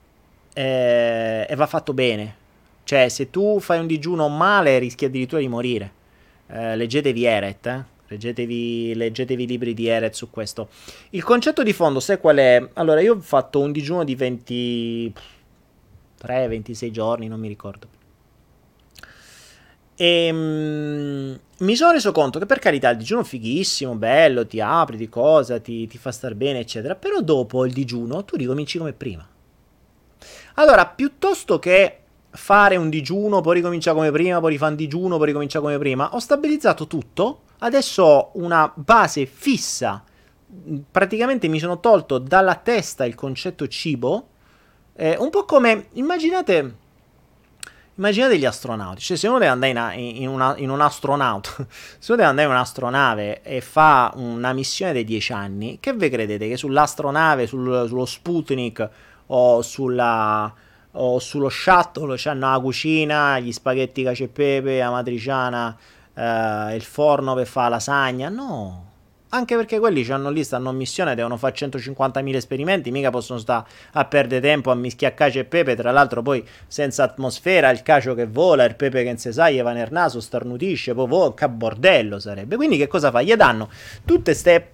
eh, e va fatto bene. Cioè, se tu fai un digiuno male, rischi addirittura di morire. Eh, leggetevi Eret, eh? leggetevi, leggetevi i libri di Eret su questo. Il concetto di fondo, sai qual è? Allora, io ho fatto un digiuno di 23, 26 giorni, non mi ricordo. E mm, mi sono reso conto che per carità il digiuno è fighissimo, bello, ti apri di cosa, ti, ti fa star bene, eccetera. Però dopo il digiuno tu ricominci come prima. Allora, piuttosto che fare un digiuno, poi ricominciare come prima, poi rifare un digiuno, poi ricominciare come prima, ho stabilizzato tutto. Adesso ho una base fissa. Praticamente mi sono tolto dalla testa il concetto cibo. Eh, un po' come, immaginate... Immaginate gli astronauti, cioè se uno deve andare in, in, una, in un astronauta, se uno deve andare in un'astronave e fa una missione dei 10 anni, che vi credete? Che sull'astronave, sul, sullo Sputnik o sulla, o sullo shuttle, hanno la cucina, gli spaghetti cacio e pepe, la matriciana, eh, il forno per fare lasagna. No, anche perché quelli hanno lì, stanno in missione, devono fare 150.000 esperimenti, mica possono stare a perdere tempo a mischiare cacio e pepe, tra l'altro poi senza atmosfera, il cacio che vola, il pepe che non si sa, gli va nel naso, starnutisce, poi vola, che bordello sarebbe. Quindi che cosa fa? Gli danno tutte queste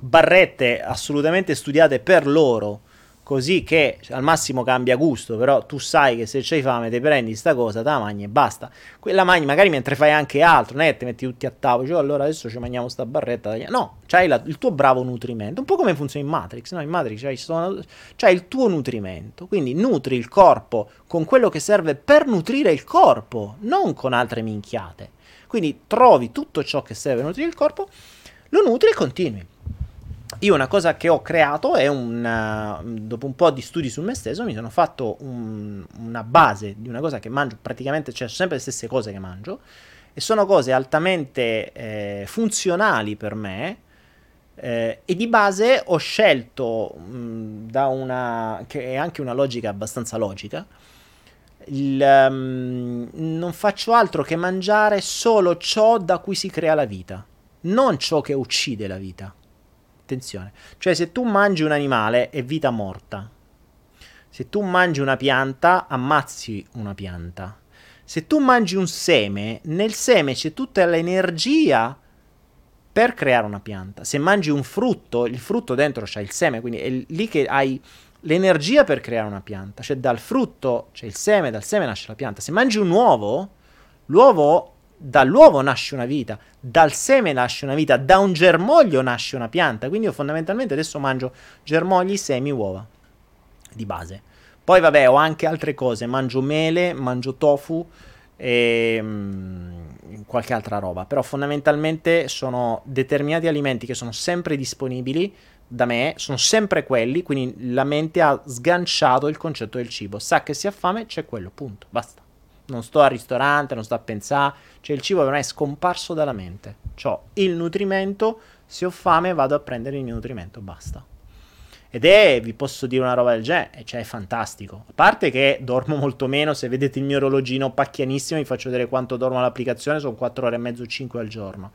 barrette assolutamente studiate per loro, così che al massimo cambia gusto, però tu sai che se c'hai fame ti prendi sta cosa, te la mangi e basta. Quella mangi magari mentre fai anche altro, non è che ti metti tutti a tavola, cioè allora adesso ci mangiamo sta barretta, no, c'hai la, il tuo bravo nutrimento, un po' come funziona in Matrix, no? In Matrix c'hai, sono, c'hai il tuo nutrimento, quindi nutri il corpo con quello che serve per nutrire il corpo, non con altre minchiate. Quindi trovi tutto ciò che serve per nutrire il corpo, lo nutri e continui. Io una cosa che ho creato è un, uh, dopo un po' di studi su me stesso, mi sono fatto un, una base di una cosa che mangio praticamente, cioè sempre le stesse cose che mangio, e sono cose altamente eh, funzionali per me, eh, e di base ho scelto mh, da una, che è anche una logica abbastanza logica, il, um, non faccio altro che mangiare solo ciò da cui si crea la vita, non ciò che uccide la vita. Attenzione. Cioè, se tu mangi un animale è vita morta. Se tu mangi una pianta, ammazzi una pianta. Se tu mangi un seme, nel seme c'è tutta l'energia per creare una pianta. Se mangi un frutto, il frutto dentro c'è il seme, quindi è lì che hai l'energia per creare una pianta. Cioè dal frutto c'è il seme, dal seme nasce la pianta. Se mangi un uovo, l'uovo dall'uovo nasce una vita, dal seme nasce una vita, da un germoglio nasce una pianta. Quindi io fondamentalmente adesso mangio germogli, semi, uova di base. Poi vabbè, ho anche altre cose, mangio mele, mangio tofu e mm, qualche altra roba, però fondamentalmente sono determinati alimenti che sono sempre disponibili da me, sono sempre quelli, quindi la mente ha sganciato il concetto del cibo, sa che si ha fame, c'è quello, punto, basta non sto al ristorante, non sto a pensare, cioè il cibo me è scomparso dalla mente. Ho il nutrimento, se ho fame vado a prendere il mio nutrimento, basta. Ed è, vi posso dire una roba del genere, cioè è fantastico. A parte che dormo molto meno, se vedete il mio orologino pacchianissimo, vi faccio vedere quanto dormo all'applicazione, sono 4 ore e mezzo, 5 al giorno.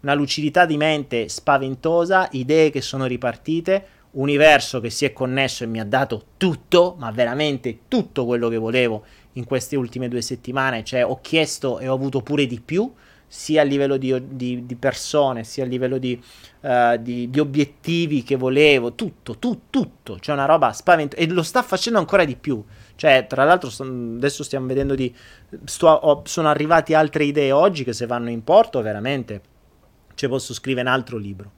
Una lucidità di mente spaventosa, idee che sono ripartite, universo che si è connesso e mi ha dato tutto, ma veramente tutto quello che volevo in queste ultime due settimane, cioè ho chiesto e ho avuto pure di più, sia a livello di, di, di persone, sia a livello di, uh, di, obiettivi che volevo, tutto, tu, tutto, cioè una roba spaventosa, e lo sta facendo ancora di più, cioè tra l'altro adesso stiamo vedendo di, sto, ho, sono arrivate altre idee oggi che se vanno in porto veramente ci posso scrivere un altro libro.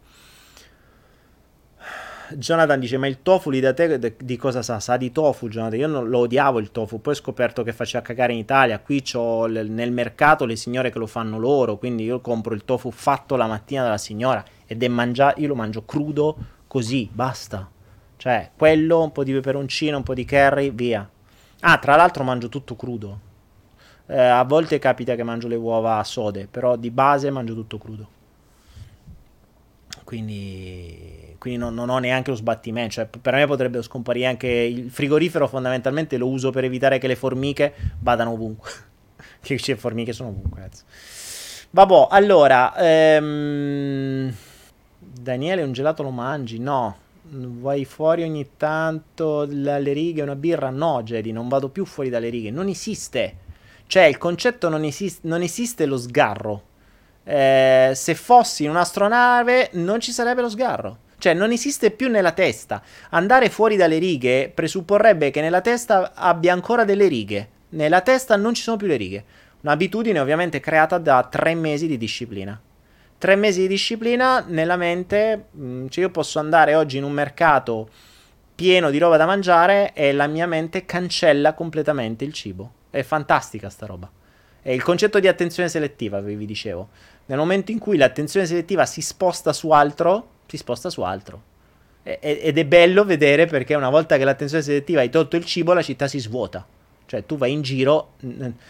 Jonathan dice: Ma il tofu lì da te di cosa sa? Sa di tofu, Jonathan. Io non, lo odiavo il tofu. Poi ho scoperto che faceva cagare in Italia. Qui ho nel mercato le signore che lo fanno loro. Quindi io compro il tofu fatto la mattina dalla signora. Ed è mangiato. Io lo mangio crudo così, basta. Cioè, quello, un po' di peperoncino, un po' di curry, via. Ah, tra l'altro mangio tutto crudo. Eh, a volte capita che mangio le uova sode, però di base mangio tutto crudo. Quindi quindi non, non, ho neanche lo sbattimento. Cioè, per me potrebbe scomparire anche il frigorifero. Fondamentalmente lo uso per evitare che le formiche vadano ovunque. che le formiche sono ovunque. Vabbè, allora. Ehm... Daniele, un gelato lo mangi? No. Vai fuori ogni tanto dalle righe una birra? No, Jedi, non vado più fuori dalle righe. Non esiste. Cioè, il concetto non esiste, non esiste lo sgarro. Eh, se fossi in un'astronave non ci sarebbe lo sgarro. Cioè non esiste più nella testa. Andare fuori dalle righe presupporrebbe che nella testa abbia ancora delle righe. Nella testa non ci sono più le righe. Un'abitudine ovviamente creata da tre mesi di disciplina. Tre mesi di disciplina nella mente, mm, cioè io posso andare oggi in un mercato pieno di roba da mangiare e la mia mente cancella completamente il cibo. È fantastica sta roba. È il concetto di attenzione selettiva, vi dicevo. Nel momento in cui l'attenzione selettiva si sposta su altro, si sposta su altro. E- ed è bello vedere perché una volta che l'attenzione selettiva hai tolto il cibo, la città si svuota. Cioè tu vai in giro,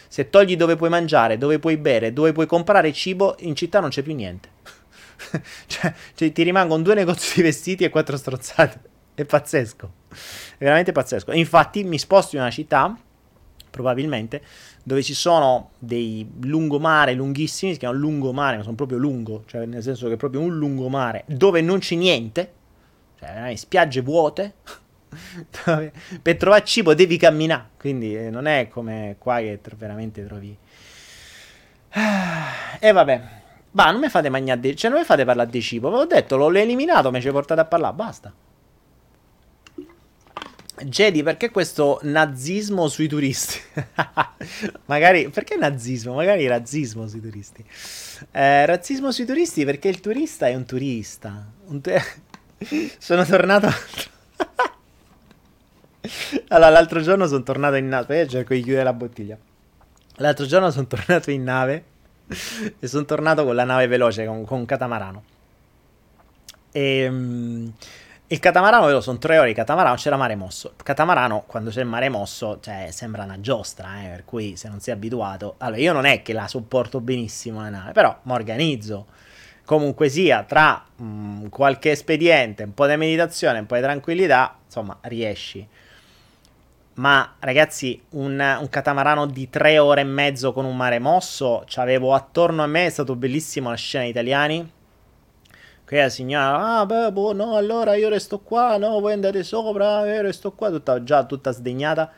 se togli dove puoi mangiare, dove puoi bere, dove puoi comprare cibo, in città non c'è più niente. cioè, cioè, ti rimangono due negozi di vestiti e quattro strozzate. è pazzesco. È veramente pazzesco. Infatti mi sposto in una città, probabilmente, dove ci sono dei lungomare lunghissimi, si chiamano lungomare, ma sono proprio lungo, cioè nel senso che è proprio un lungomare, dove non c'è niente, cioè spiagge vuote, dove per trovare cibo devi camminare, quindi eh, non è come qua che veramente trovi... E eh, vabbè, bah, non mi fate mangiare, cioè non mi fate parlare di cibo, ve l'ho detto, l'ho eliminato, mi ci portate a parlare, basta. Jedi, perché questo nazismo sui turisti? Magari, perché nazismo? Magari razzismo sui turisti. Eh, razzismo sui turisti perché il turista è un turista. Un tu- sono tornato... allora, l'altro giorno sono tornato in nave, eh, cerco di chiudere la bottiglia. L'altro giorno sono tornato in nave e sono tornato con la nave veloce, con, con un catamarano. E... Il catamarano, io sono tre ore di catamarano, c'era mare mosso. Catamarano, quando c'è il mare mosso, cioè, sembra una giostra, eh, per cui se non sei abituato... Allora, io non è che la sopporto benissimo la nave, però mi organizzo. Comunque sia, tra mh, mm, qualche espediente, un po' di meditazione, un po' di tranquillità, insomma, riesci. Ma ragazzi, un, un, catamarano di tre ore e mezzo con un mare mosso, c'avevo attorno a me, è stato bellissimo la scena italiani che la signora, ah beh, boh, no, allora io resto qua, no, voi andate sopra, io resto qua, tutta, già tutta sdegnata.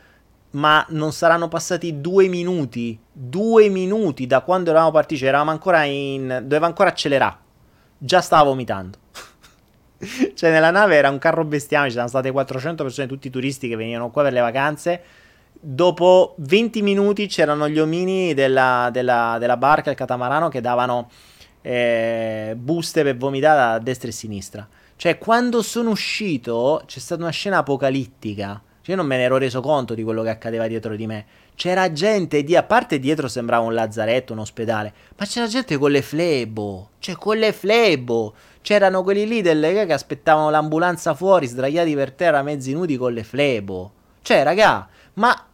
Ma non saranno passati due minuti, due minuti da quando eravamo partiti, cioè eravamo ancora in... doveva ancora accelerare. Già stava vomitando. cioè nella nave era un carro bestiame, ci sono state 400 persone, tutti turisti che venivano qua per le vacanze. Dopo 20 minuti c'erano gli omini della, della, della barca, il catamarano, che davano eh, buste per vomitare a destra e a sinistra. Cioè, quando sono uscito, c'è stata una scena apocalittica. Cioè, io non me ne ero reso conto di quello che accadeva dietro di me. C'era gente di, a parte dietro sembrava un lazzaretto, un ospedale, ma c'era gente con le flebo. Cioè, con le flebo. C'erano quelli lì delle che aspettavano l'ambulanza fuori, sdraiati per terra, mezzi nudi con le flebo. Cioè, raga, ma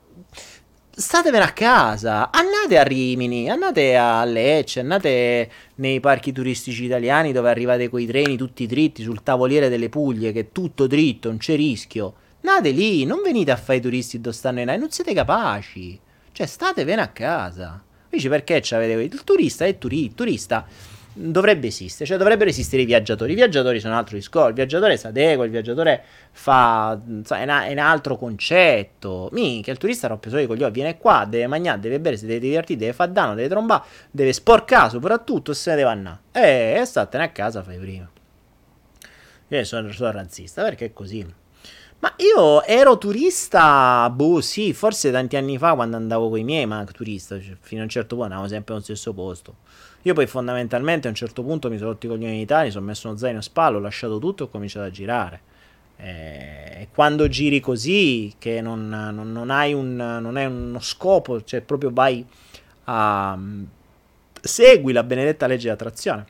statevene a casa, andate a Rimini, andate a Lecce, andate nei parchi turistici italiani dove arrivate coi treni tutti dritti sul tavoliere delle Puglie, che è tutto dritto, non c'è rischio. Andate lì, non venite a fare i turisti dove stanno i non siete capaci. Cioè, statevene a casa. Invece perché c'avete il turista è turi- turista dovrebbe esistere, cioè dovrebbero esistere i viaggiatori. I viaggiatori sono altro discorso, il viaggiatore si adegua, il viaggiatore fa, è, una, è un altro concetto. Mica il turista rompe solo i coglioni, viene qua, deve mangiare, deve bere, si deve divertire, deve fare danno, deve trombare, deve sporcare soprattutto se ne deve andare. E, e statene a casa fai prima. Io sono, sono razzista perché è così. Ma io ero turista, boh, sì, forse tanti anni fa quando andavo con i miei, ma turista, cioè, fino a un certo punto andavo sempre allo stesso posto. Io poi fondamentalmente a un certo punto mi sono rotto i coglioni in Italia, mi sono messo uno zaino a spalla, ho lasciato tutto e ho cominciato a girare. E quando giri così, che non, non, non hai un, non è uno scopo, cioè proprio vai a... segui la benedetta legge di attrazione.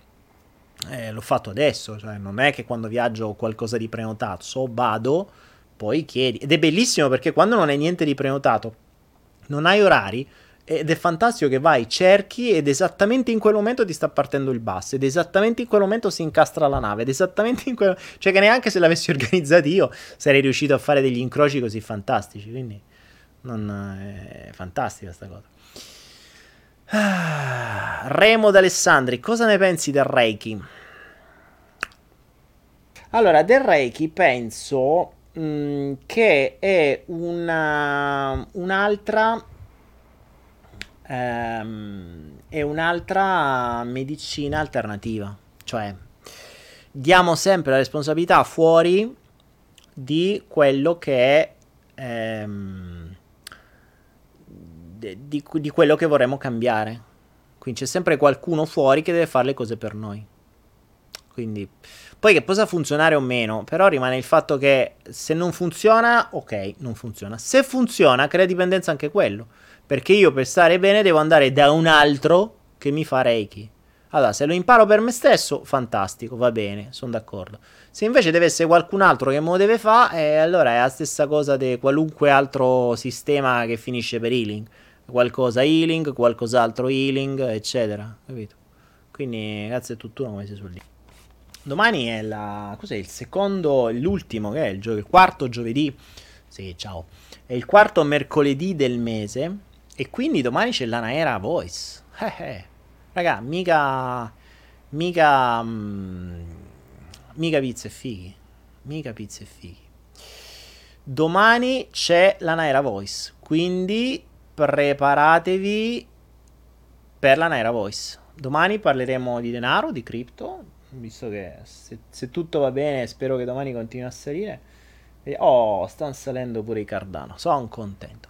Eh, l'ho fatto adesso, cioè non è che quando viaggio ho qualcosa di prenotato, so vado, poi chiedi. Ed è bellissimo perché quando non hai niente di prenotato, non hai orari, ed è fantastico che vai, cerchi ed esattamente in quel momento ti sta partendo il bus ed esattamente in quel momento si incastra la nave ed esattamente in quel cioè che neanche se l'avessi organizzato io sarei riuscito a fare degli incroci così fantastici, quindi non è fantastica sta cosa. Ah, Remo d'Alessandri, cosa ne pensi del Reiki? Allora, del Reiki penso mh, mm, che è una, un'altra ehm, è un'altra medicina alternativa, cioè diamo sempre la responsabilità fuori di quello che è ehm, di, di quello che vorremmo cambiare. Quindi c'è sempre qualcuno fuori che deve fare le cose per noi. Quindi poi che possa funzionare o meno, però rimane il fatto che se non funziona, ok, non funziona. Se funziona, crea dipendenza anche quello. Perché io per stare bene devo andare da un altro che mi fa Reiki. Allora, se lo imparo per me stesso, fantastico, va bene, sono d'accordo. Se invece deve essere qualcun altro che me lo deve fare, eh, allora è la stessa cosa di qualunque altro sistema che finisce per healing. Qualcosa healing, qualcos'altro healing, eccetera. Capito? Quindi, grazie a tutt'uno come si suol dire. Domani è la. Cos'è il secondo. L'ultimo, che è il, gio- il quarto giovedì. Sì, ciao. È il quarto mercoledì del mese. E quindi domani c'è l'Anaera Voice. Eh, eh. Raga, mica. Mica. Mm, mica pizza e fighi. Mica pizza e fighi. Domani c'è l'Anaera Voice. Quindi preparatevi per l'Anaera Voice. Domani parleremo di denaro, di cripto, visto che se, se, tutto va bene, spero che domani continui a salire. oh, stanno salendo pure i Cardano, sono contento.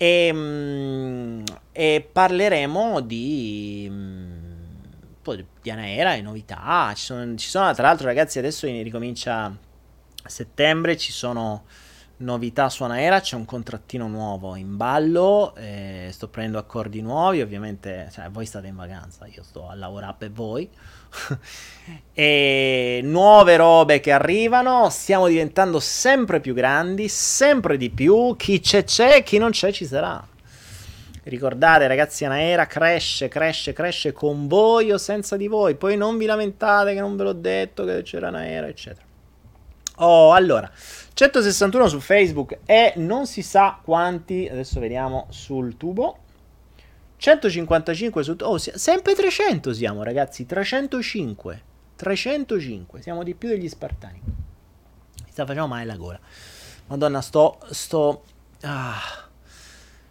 E, mm, e parleremo di, mm, di Anaera e novità. Ci sono, ci sono, tra l'altro, ragazzi, adesso ricomincia settembre, ci sono novità su Anaera, c'è un contrattino nuovo in ballo, eh, sto prendendo accordi nuovi, ovviamente cioè, voi state in vacanza, io sto a lavorare per voi. e nuove robe che arrivano, stiamo diventando sempre più grandi, sempre di più, chi c'è c'è, chi non c'è ci sarà. Ricordate ragazzi, Anaera cresce, cresce, cresce con voi o senza di voi, poi non vi lamentate che non ve l'ho detto che c'era Anaera, eccetera. Oh, allora, 161 su Facebook e non si sa quanti, adesso vediamo sul tubo. 155 su oh, sempre 300 siamo ragazzi, 305. 305, siamo di più degli spartani. Mi sta facendo male la gola. Madonna, sto sto ah,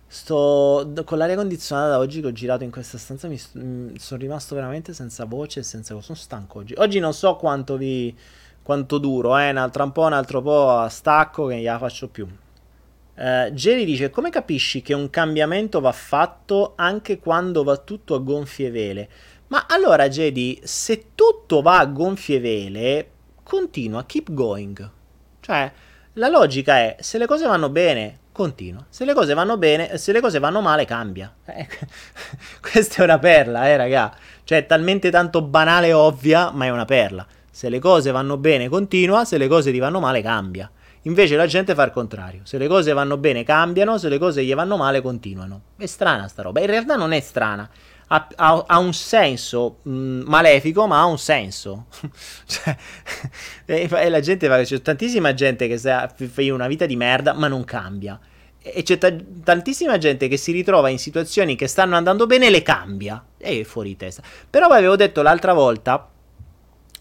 sto con l'aria condizionata oggi che ho girato in questa stanza mi mm, sono rimasto veramente senza voce e senza sono stanco oggi. Oggi non so quanto vi quanto duro, eh, un altro un po', un altro po' stacco che non gliela faccio più. Uh, Jerry dice: Come capisci che un cambiamento va fatto anche quando va tutto a gonfie vele? Ma allora, Jedi, se tutto va a gonfie vele, continua, keep going. Cioè, la logica è: se le cose vanno bene, continua. Se le cose vanno bene, se le cose vanno male, cambia. Eh, questa è una perla, eh, raga. Cioè, è talmente tanto banale e ovvia, ma è una perla. Se le cose vanno bene continua, se le cose ti vanno male cambia. Invece la gente fa il contrario. Se le cose vanno bene cambiano, se le cose gli vanno male continuano. È strana sta roba. In realtà non è strana. Ha, ha, ha un senso mh, mm, malefico, ma ha un senso. cioè, e, la gente fa, c'è tantissima gente che fa una vita di merda, ma non cambia. E c'è t- tantissima gente che si ritrova in situazioni che stanno andando bene e le cambia. E è fuori testa. Però vi avevo detto l'altra volta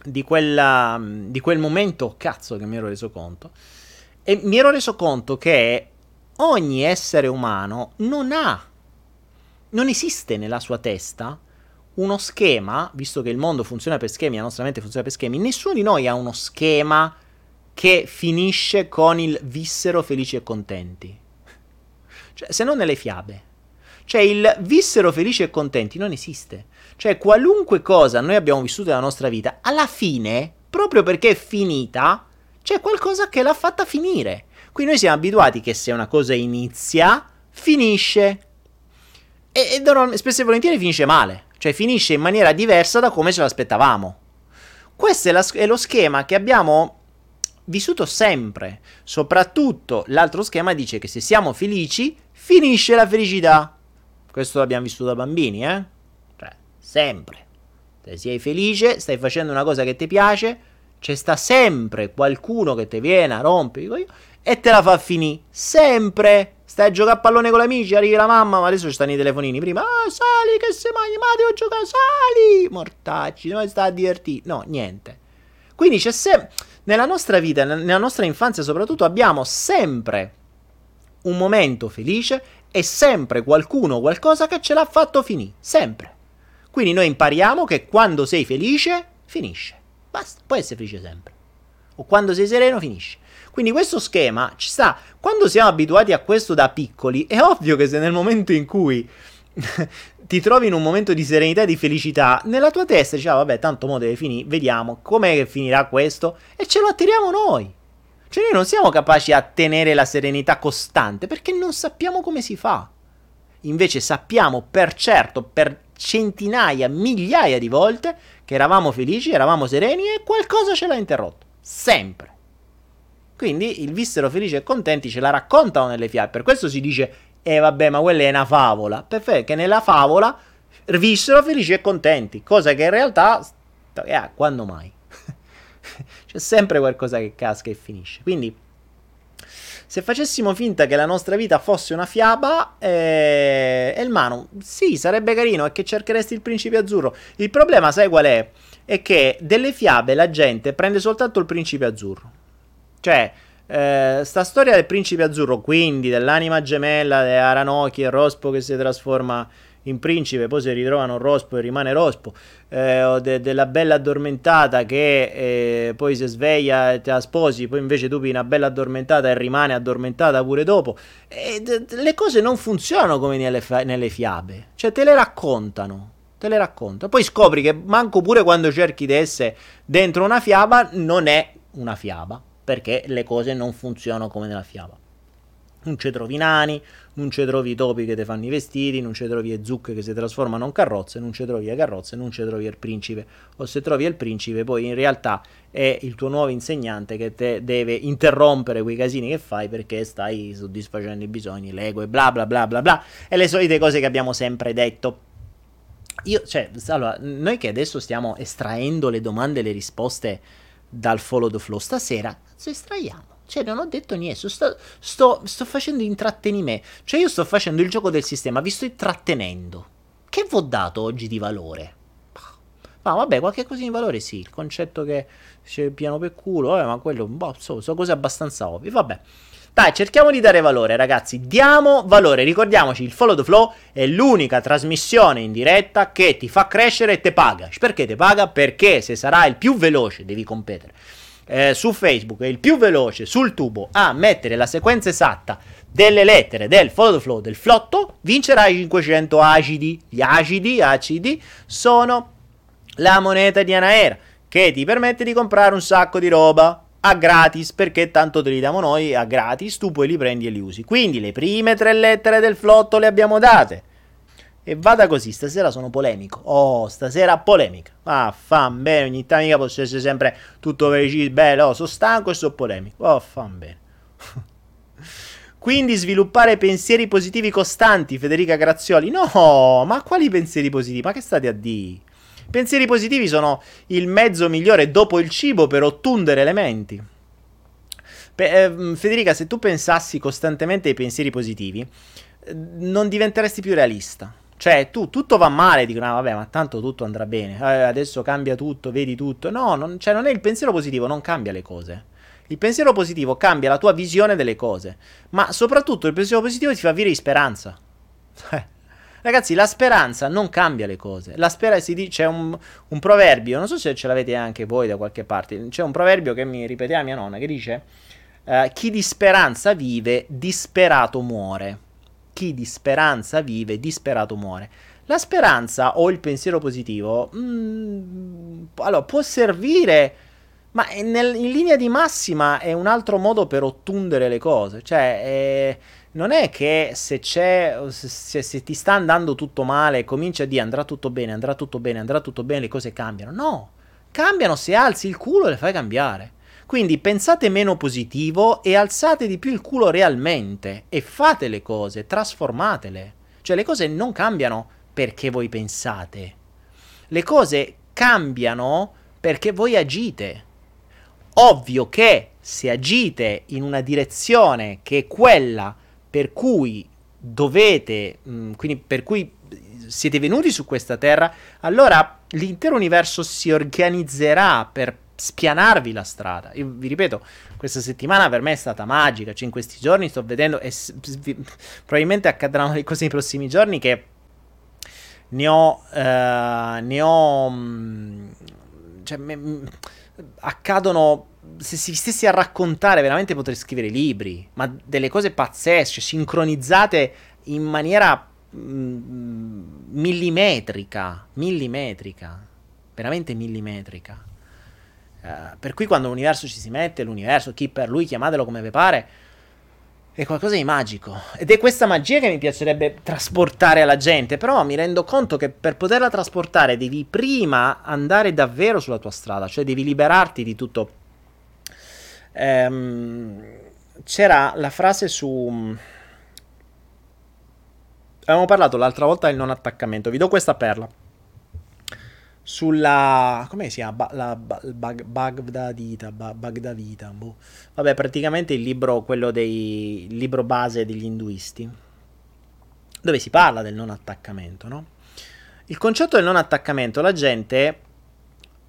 di, quella, di quel momento, cazzo che mi ero reso conto, e mi ero reso conto che ogni essere umano non ha, non esiste nella sua testa uno schema, visto che il mondo funziona per schemi, la nostra mente funziona per schemi, nessuno di noi ha uno schema che finisce con il vissero felici e contenti. Cioè, se non nelle fiabe. Cioè, il vissero felici e contenti non esiste. Cioè, qualunque cosa noi abbiamo vissuto nella nostra vita, alla fine, proprio perché è finita, c'è qualcosa che l'ha fatta finire. Qui noi siamo abituati che se una cosa inizia, finisce. E, e spesso e volentieri finisce male. Cioè, finisce in maniera diversa da come ce l'aspettavamo. Questo è, la, è lo schema che abbiamo vissuto sempre. Soprattutto l'altro schema dice che se siamo felici, finisce la felicità. Questo l'abbiamo vissuto da bambini, eh? sempre. Se sei felice, stai facendo una cosa che ti piace, c'è sta sempre qualcuno che ti viene a rompere e te la fa finire. Sempre. Stai a giocare a pallone con gli amici, arrivi la mamma, ma adesso ci stanno i telefonini. Prima, ah, sali che se mangi, ma devo giocare, sali! Mortacci, dove sta a divertire? No, niente. Quindi c'è sempre, nella nostra vita, nella nostra infanzia soprattutto, abbiamo sempre un momento felice e sempre qualcuno o qualcosa che ce l'ha fatto finire. Sempre. Quindi noi impariamo che quando sei felice, finisce. Basta, puoi essere felice sempre. O quando sei sereno, finisce. Quindi questo schema ci sta. Quando siamo abituati a questo da piccoli, è ovvio che se nel momento in cui ti trovi in un momento di serenità e di felicità, nella tua testa dici, ah, vabbè, tanto mo deve finire, vediamo com'è che finirà questo, e ce lo attiriamo noi. Cioè noi non siamo capaci a tenere la serenità costante, perché non sappiamo come si fa. Invece sappiamo per certo, per centinaia, migliaia di volte che eravamo felici, eravamo sereni e qualcosa ce l'ha interrotto. Sempre. Quindi il vissero felici e contenti ce la raccontano nelle fiabe. Per questo si dice, eh vabbè, ma quella è una favola. Perché nella favola vissero felici e contenti. Cosa che in realtà, eh, quando mai? c'è sempre qualcosa che casca e finisce. Quindi, se facessimo finta che la nostra vita fosse una fiaba, eh, Elmano, sì, sarebbe carino, è che cercheresti il principe azzurro. Il problema, sai qual è? È che delle fiabe la gente prende soltanto il principe azzurro. Cioè, eh, sta storia del principe azzurro, quindi dell'anima gemella di Aranoki e Rospo che si trasforma in principe, poi si ritrovano Rospo e rimane Rospo, eh, o de- della bella addormentata che eh, poi si sveglia e te la sposi, poi invece tu una bella addormentata e rimane addormentata pure dopo. E d- le cose non funzionano come nelle, fa- nelle fiabe, cioè te le raccontano. Te le racconto. Poi scopri che manco pure quando cerchi di essere dentro una fiaba non è una fiaba, perché le cose non funzionano come nella fiaba. Non ci trovi nani, non ci trovi i topi che ti fanno i vestiti, non ci trovi le zucche che si trasformano in carrozze, non ci trovi le carrozze, non ci trovi il principe. O se trovi il principe, poi in realtà è il tuo nuovo insegnante che te deve interrompere quei casini che fai perché stai soddisfacendo i bisogni, l'ego e bla bla bla bla bla. E le solite cose che abbiamo sempre detto. Io, cioè, allora, noi che adesso stiamo estraendo le domande e le risposte dal follow the flow, stasera, se estraiamo cioè, non ho detto niente. Sto, sto, sto, facendo intrattenimento. Cioè, io sto facendo il gioco del sistema, vi sto intrattenendo. Che vi ho dato oggi di valore? Ma vabbè, qualche cosa di valore sì. Il concetto che c'è piano per culo, eh, ma quello, boh, so, sono cose abbastanza ovvie. Vabbè. Dai, cerchiamo di dare valore, ragazzi. Diamo valore. Ricordiamoci, il Follow the Flow è l'unica trasmissione in diretta che ti fa crescere e te paga. Perché ti paga? Perché se sarai il più veloce devi competere eh, su Facebook è il più veloce sul tubo a mettere la sequenza esatta delle lettere del follow flow del flotto, vincerà i 500 acidi. Gli acidi, acidi, sono la moneta di Anaera che ti permette di comprare un sacco di roba a gratis perché tanto te li diamo noi a gratis, tu poi li prendi e li usi. Quindi le prime tre lettere del flotto le abbiamo date. E vada così, stasera sono polemico. Oh, stasera polemica. Fan bene, ogni tanto mica posso essere sempre tutto preciso. Bello, oh, sono stanco e sono polemico. Oh, bene. Quindi sviluppare pensieri positivi costanti, Federica Grazioli. No, ma quali pensieri positivi? Ma che state a dire? Pensieri positivi sono il mezzo migliore dopo il cibo per ottundere elementi. Pe- eh, Federica, se tu pensassi costantemente ai pensieri positivi, eh, non diventeresti più realista. Cioè, tu tutto va male, dicono, ah, vabbè, ma tanto tutto andrà bene. Eh, adesso cambia tutto, vedi tutto. No, non, cioè, non è il pensiero positivo, non cambia le cose. Il pensiero positivo cambia la tua visione delle cose. Ma soprattutto il pensiero positivo ti fa vivere di speranza. Eh. Ragazzi, la speranza non cambia le cose. La speranza si dice, c'è un, un, proverbio, non so se ce l'avete anche voi da qualche parte. C'è un proverbio che mi ripeteva mia nonna che dice: uh, Chi di speranza vive, disperato muore chi di speranza vive, disperato muore. La speranza o il pensiero positivo, mm, allora, può servire, ma nel, in linea di massima è un altro modo per ottundere le cose. Cioè, eh, non è che se se, se, ti sta andando tutto male, comincia a dire andrà tutto bene, andrà tutto bene, andrà tutto bene, le cose cambiano. No, cambiano se alzi il culo e le fai cambiare. Quindi pensate meno positivo e alzate di più il culo realmente e fate le cose, trasformatele. Cioè le cose non cambiano perché voi pensate. Le cose cambiano perché voi agite. Ovvio che se agite in una direzione che è quella per cui dovete, mm, quindi per cui siete venuti su questa terra, allora l'intero universo si organizzerà per spianarvi la strada. Io vi ripeto, questa settimana per me è stata magica. Cioè, in questi giorni sto vedendo, e s- s- probabilmente accadranno le cose nei prossimi giorni che ne ho. Uh, ne ho. Mh, cioè, me, accadono. Se si stessi a raccontare, veramente potrei scrivere libri, ma delle cose pazzesche, sincronizzate in maniera mh, millimetrica. Millimetrica. Veramente millimetrica. Uh, per cui quando l'universo ci si mette, l'universo, chi per lui, chiamatelo come vi pare, è qualcosa di magico. Ed è questa magia che mi piacerebbe trasportare alla gente. Però mi rendo conto che per poterla trasportare devi prima andare davvero sulla tua strada, cioè devi liberarti di tutto. Ehm, c'era la frase su. Avevamo parlato l'altra volta del non attaccamento. Vi do questa perla. Sulla come si chiama la Baghdadita Baghdadita boh. vabbè praticamente il libro quello dei il libro base degli induisti dove si parla del non attaccamento no? il concetto del non attaccamento la gente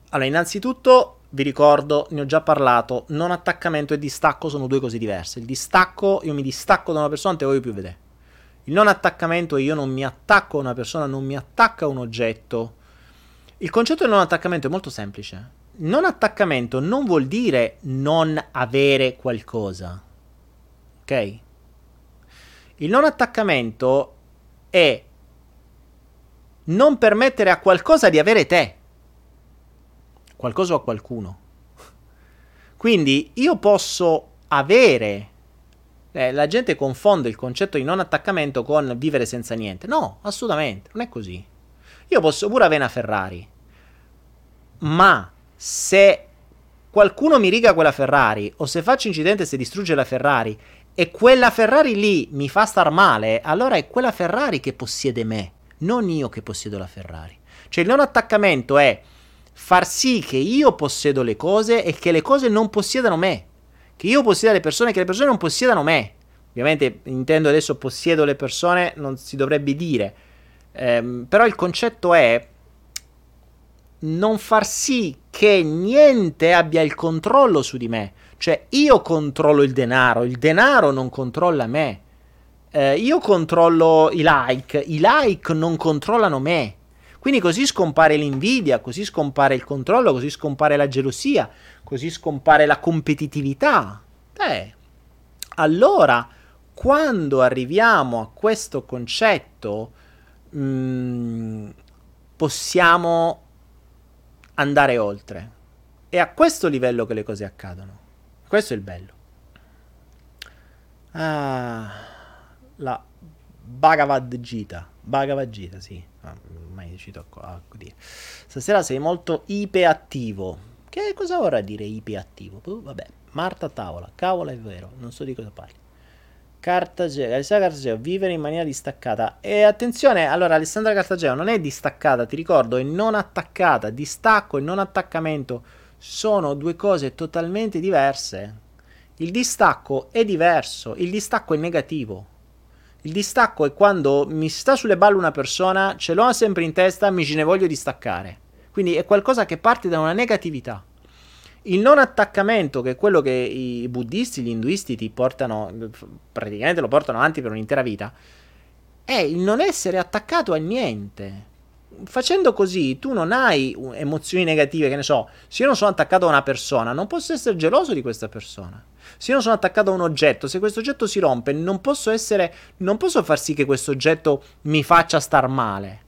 allora innanzitutto vi ricordo ne ho già parlato non attaccamento e distacco sono due cose diverse il distacco io mi distacco da una persona non te voglio più vedere il non attaccamento è io non mi attacco a una persona non mi attacca a un oggetto il concetto del non attaccamento è molto semplice. Non attaccamento non vuol dire non avere qualcosa. Ok? Il non attaccamento è non permettere a qualcosa di avere te. Qualcosa o a qualcuno. Quindi io posso avere. Eh, la gente confonde il concetto di non attaccamento con vivere senza niente. No, assolutamente, non è così. Io posso pure avere una Ferrari, ma se qualcuno mi riga quella Ferrari o se faccio incidente e si distrugge la Ferrari e quella Ferrari lì mi fa star male, allora è quella Ferrari che possiede me, non io che possiedo la Ferrari. Cioè il non attaccamento è far sì che io possiedo le cose e che le cose non possiedano me. Che io possieda le persone e che le persone non possiedano me. Ovviamente intendo adesso possiedo le persone, non si dovrebbe dire. Ehm, però il concetto è non far sì che niente abbia il controllo su di me. Cioè io controllo il denaro, il denaro non controlla me. Eh, io controllo i like, i like non controllano me. Quindi così scompare l'invidia, così scompare il controllo, così scompare la gelosia, così scompare la competitività. Beh, allora, quando arriviamo a questo concetto, mm, possiamo andare oltre. È a questo livello che le cose accadono. Questo è il bello. Ah, la Bhagavad Gita. Bhagavad Gita, sì. Ah, mai riuscito a, dire. Stasera sei molto ipeattivo. Che cosa vorrà dire ipeattivo? Uh, vabbè, Marta tavola. Cavolo, è vero. Non so di cosa parli. Cartagena, Alessandra Cartagena, vivere in maniera distaccata. E attenzione, allora Alessandra Cartagena non è distaccata, ti ricordo, è non attaccata. Distacco e non attaccamento sono due cose totalmente diverse. Il distacco è diverso, il distacco è negativo. Il distacco è quando mi sta sulle balle una persona, ce l'ho sempre in testa, mi ce ne voglio distaccare. Quindi è qualcosa che parte da una negatività. Il non attaccamento, che è quello che i buddisti, gli induisti ti portano, praticamente lo portano avanti per un'intera vita, è il non essere attaccato a niente. Facendo così tu non hai emozioni negative, che ne so, se io non sono attaccato a una persona, non posso essere geloso di questa persona. Se io non sono attaccato a un oggetto, se questo oggetto si rompe, non posso essere non posso far sì che questo oggetto mi faccia star male.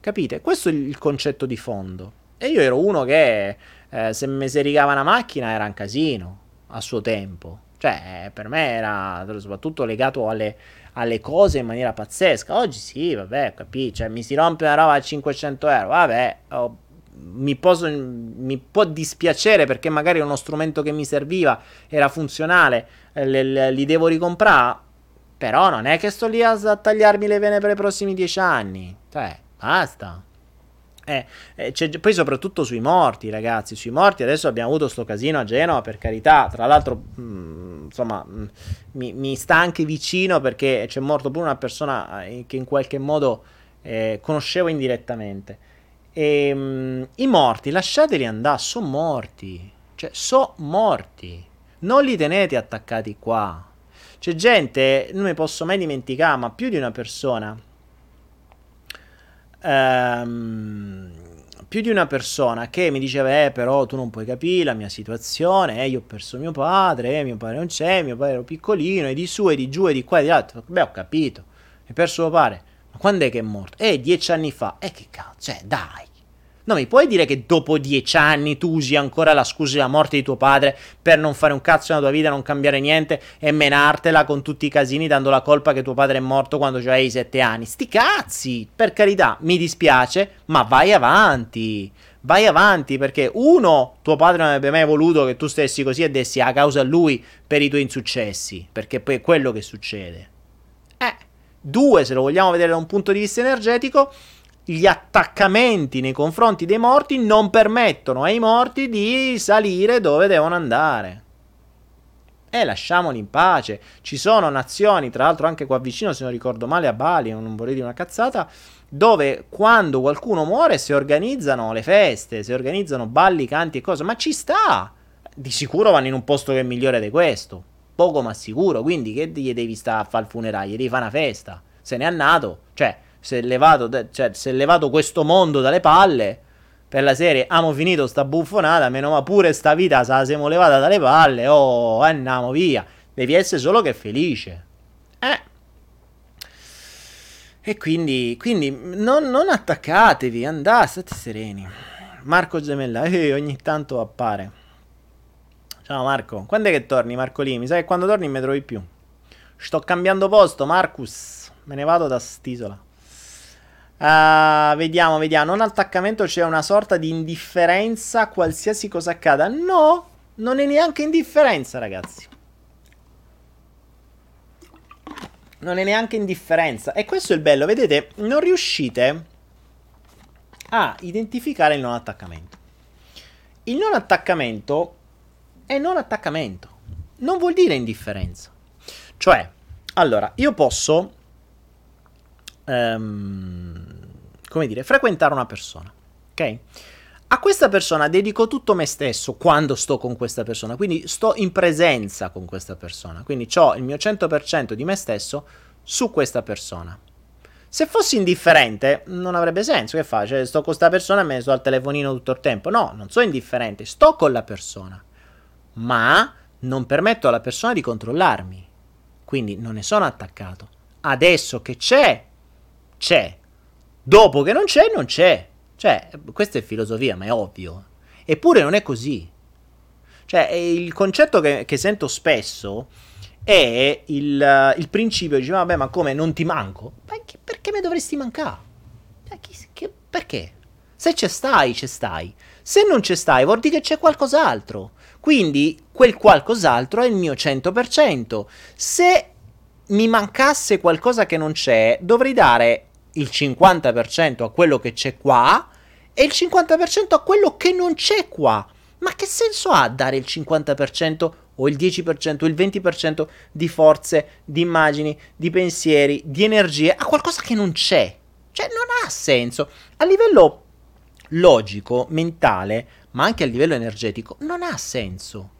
Capite? Questo è il concetto di fondo. E io ero uno che eh, se mi si rigava una macchina era un casino a suo tempo. Cioè, per me era soprattutto legato alle, alle cose in maniera pazzesca. Oggi sì, vabbè, capisci? Cioè, mi si rompe una roba a 500 euro, vabbè, oh, mi, posso, mi, può dispiacere perché magari uno strumento che mi serviva era funzionale, eh, le, le, li devo ricomprare, però non è che sto lì a, a tagliarmi le vene per i prossimi dieci anni. Cioè, basta. Eh, eh, poi soprattutto sui morti, ragazzi, sui morti adesso abbiamo avuto sto casino a Genova, per carità, tra l'altro, mh, mm, insomma, mh, mm, mi, mi, sta anche vicino perché c'è morto pure una persona eh, che in qualche modo eh, conoscevo indirettamente. E, mh, mm, I morti, lasciateli andare, sono morti, cioè, sono morti, non li tenete attaccati qua. C'è gente, non mi posso mai dimenticare, ma più di una persona ehm, più di una persona che mi diceva, eh, però tu non puoi capire la mia situazione, eh, io ho perso mio padre, eh, mio padre non c'è, mio padre era piccolino, e di su e di giù e di qua e di là. Beh, ho capito, hai perso tuo padre. Ma quando è che è morto? Eh, dieci anni fa. Eh, che cazzo, cioè, dai. No, mi puoi dire che dopo dieci anni tu usi ancora la scusa della morte di tuo padre per non fare un cazzo nella tua vita, non cambiare niente e menartela con tutti i casini dando la colpa che tuo padre è morto quando avevi sette anni? Sti cazzi! Per carità, mi dispiace, ma vai avanti. Vai avanti perché uno, tuo padre non avrebbe mai voluto che tu stessi così e dessi a causa a lui per i tuoi insuccessi, perché poi è quello che succede. Eh, due, se lo vogliamo vedere da un punto di vista energetico, gli attaccamenti nei confronti dei morti non permettono ai morti di salire dove devono andare. E lasciamoli in pace. Ci sono nazioni, tra l'altro anche qua vicino, se non ricordo male, a Bali, non vorrei dire una cazzata, dove quando qualcuno muore si organizzano le feste, si organizzano balli, canti e cose, ma ci sta! Di sicuro vanno in un posto che è migliore di questo, poco ma sicuro, quindi che gli devi stare a fare il funerale, gli devi fare una festa, se ne è nato, cioè, se è levato, cioè, se è levato questo mondo dalle palle, per la serie amo finito sta buffonata, meno ma pure sta vita se la siamo levata dalle palle, oh, andiamo via, devi essere solo che felice. Eh. E quindi, quindi non, non attaccatevi, andate, state sereni. Marco Gemella, eh, ogni tanto appare. Ciao Marco, quando è che torni Marco lì? Mi sa che quando torni mi trovi più. Sto cambiando posto, Marcus. Me ne vado da st'isola. Uh, vediamo, vediamo. Non attaccamento c'è una sorta di indifferenza qualsiasi cosa accada. No, non è neanche indifferenza, ragazzi. non è neanche indifferenza. E questo è il bello, vedete, non riuscite a identificare il non attaccamento. Il non attaccamento è non attaccamento, non vuol dire indifferenza. Cioè, allora, io posso, um, come dire, frequentare una persona, ok? A questa persona dedico tutto me stesso quando sto con questa persona, quindi sto in presenza con questa persona, quindi ho il mio 100% di me stesso su questa persona. Se fossi indifferente, non avrebbe senso. Che fa? Cioè, sto con questa persona e me ne sto al telefonino tutto il tempo. No, non sono indifferente, sto con la persona. Ma non permetto alla persona di controllarmi. Quindi non ne sono attaccato. Adesso che c'è, c'è. Dopo che non c'è, non c'è. Cioè, questa è filosofia, ma è ovvio. Eppure non è così. Cioè, il concetto che, che sento spesso è il, il principio, dice, vabbè, ma come, non ti manco? Perché, perché mi dovresti mancare? Che, perché? Se c'è stai, c'è stai. Se non c'è stai, vuol dire che c'è qualcos'altro. Quindi, quel qualcos'altro è il mio 100%. Se mi mancasse qualcosa che non c'è, dovrei dare il 50% a quello che c'è qua e il 50% a quello che non c'è qua. Ma che senso ha dare il 50% o il 10% o il 20% di forze, di immagini, di pensieri, di energie a qualcosa che non c'è? Cioè non ha senso. A livello logico, mentale, ma anche a livello energetico, non ha senso.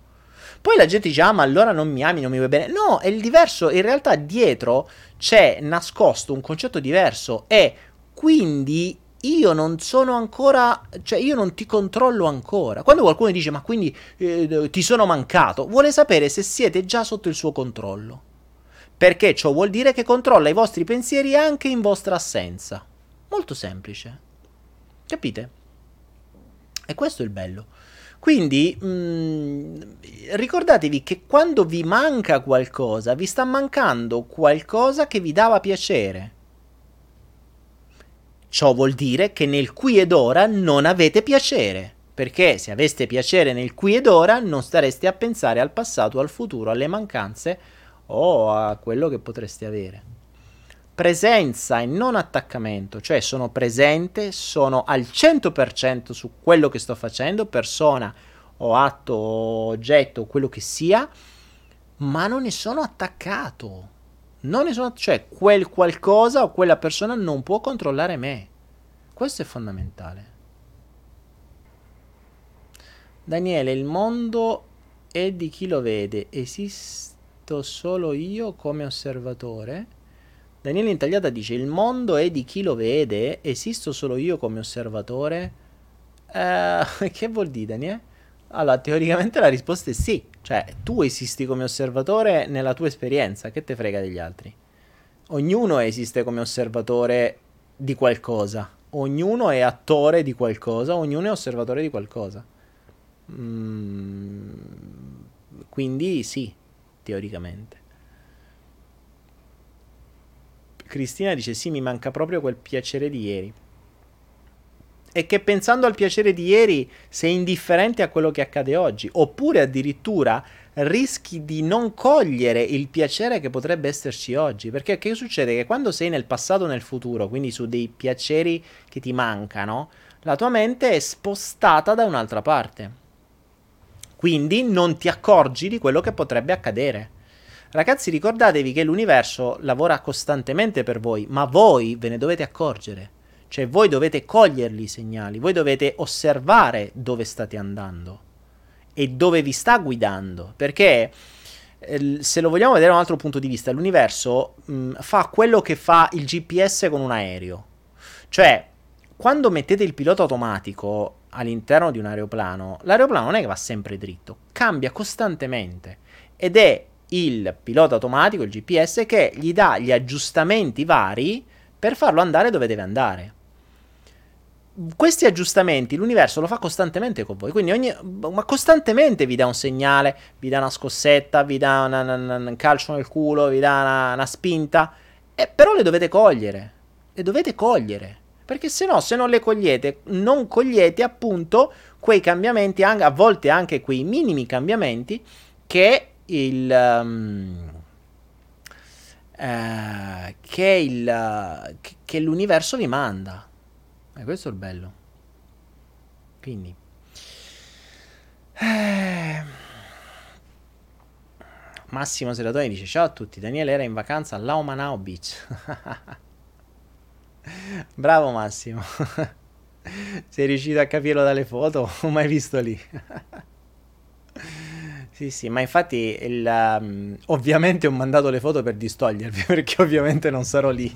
Poi la gente dice, ah ma allora non mi ami, non mi vuoi bene. No, è il diverso, in realtà dietro c'è nascosto un concetto diverso e quindi io non sono ancora, cioè io non ti controllo ancora. Quando qualcuno dice ma quindi eh, ti sono mancato, vuole sapere se siete già sotto il suo controllo. Perché ciò vuol dire che controlla i vostri pensieri anche in vostra assenza. Molto semplice. Capite? E questo è il bello. Quindi mh, mm, ricordatevi che quando vi manca qualcosa, vi sta mancando qualcosa che vi dava piacere. Ciò vuol dire che nel qui ed ora non avete piacere, perché se aveste piacere nel qui ed ora non stareste a pensare al passato, al futuro, alle mancanze o a quello che potreste avere. Presenza e non attaccamento, cioè sono presente, sono al 100% su quello che sto facendo, persona o atto o oggetto, quello che sia, ma non ne sono attaccato. Non ne sono, cioè quel qualcosa o quella persona non può controllare me. Questo è fondamentale. Daniele, il mondo è di chi lo vede, esisto solo io come osservatore. Daniele Intagliata dice: Il mondo è di chi lo vede, esisto solo io come osservatore. Uh, che vuol dire, Daniele? Allora, teoricamente la risposta è sì. Cioè, tu esisti come osservatore nella tua esperienza, che te frega degli altri? Ognuno esiste come osservatore di qualcosa. Ognuno è attore di qualcosa, ognuno è osservatore di qualcosa. Mm, quindi sì, teoricamente. Cristina dice sì, mi manca proprio quel piacere di ieri. è che pensando al piacere di ieri sei indifferente a quello che accade oggi, oppure addirittura rischi di non cogliere il piacere che potrebbe esserci oggi. Perché che succede? Che quando sei nel passato o nel futuro, quindi su dei piaceri che ti mancano, la tua mente è spostata da un'altra parte. Quindi non ti accorgi di quello che potrebbe accadere. Ragazzi, ricordatevi che l'universo lavora costantemente per voi, ma voi ve ne dovete accorgere. Cioè voi dovete coglierli i segnali, voi dovete osservare dove state andando e dove vi sta guidando, perché eh, se lo vogliamo vedere da un altro punto di vista, l'universo mh, fa quello che fa il GPS con un aereo. Cioè, quando mettete il pilota automatico all'interno di un aeroplano, l'aeroplano non è che va sempre dritto, cambia costantemente ed è il pilota automatico, il GPS, che gli dà gli aggiustamenti vari per farlo andare dove deve andare. Questi aggiustamenti l'universo lo fa costantemente con voi, quindi ogni, ma costantemente vi dà un segnale, vi dà una scossetta, vi dà un calcio nel culo, vi dà una, una spinta, e però le dovete cogliere, le dovete cogliere, perché se no, se non le cogliete, non cogliete appunto quei cambiamenti, a volte anche quei minimi cambiamenti che il... Um, uh, che, il, che l'universo vi manda. E eh, questo è il bello. Quindi... Eh... Massimo Seratoni dice ciao a tutti, Daniele era in vacanza all'Aumanao Beach. Bravo Massimo. Sei riuscito a capirlo dalle foto? o mai visto lì? Sì, sì, ma infatti il, um, ovviamente ho mandato le foto per distogliervi perché ovviamente non sarò lì.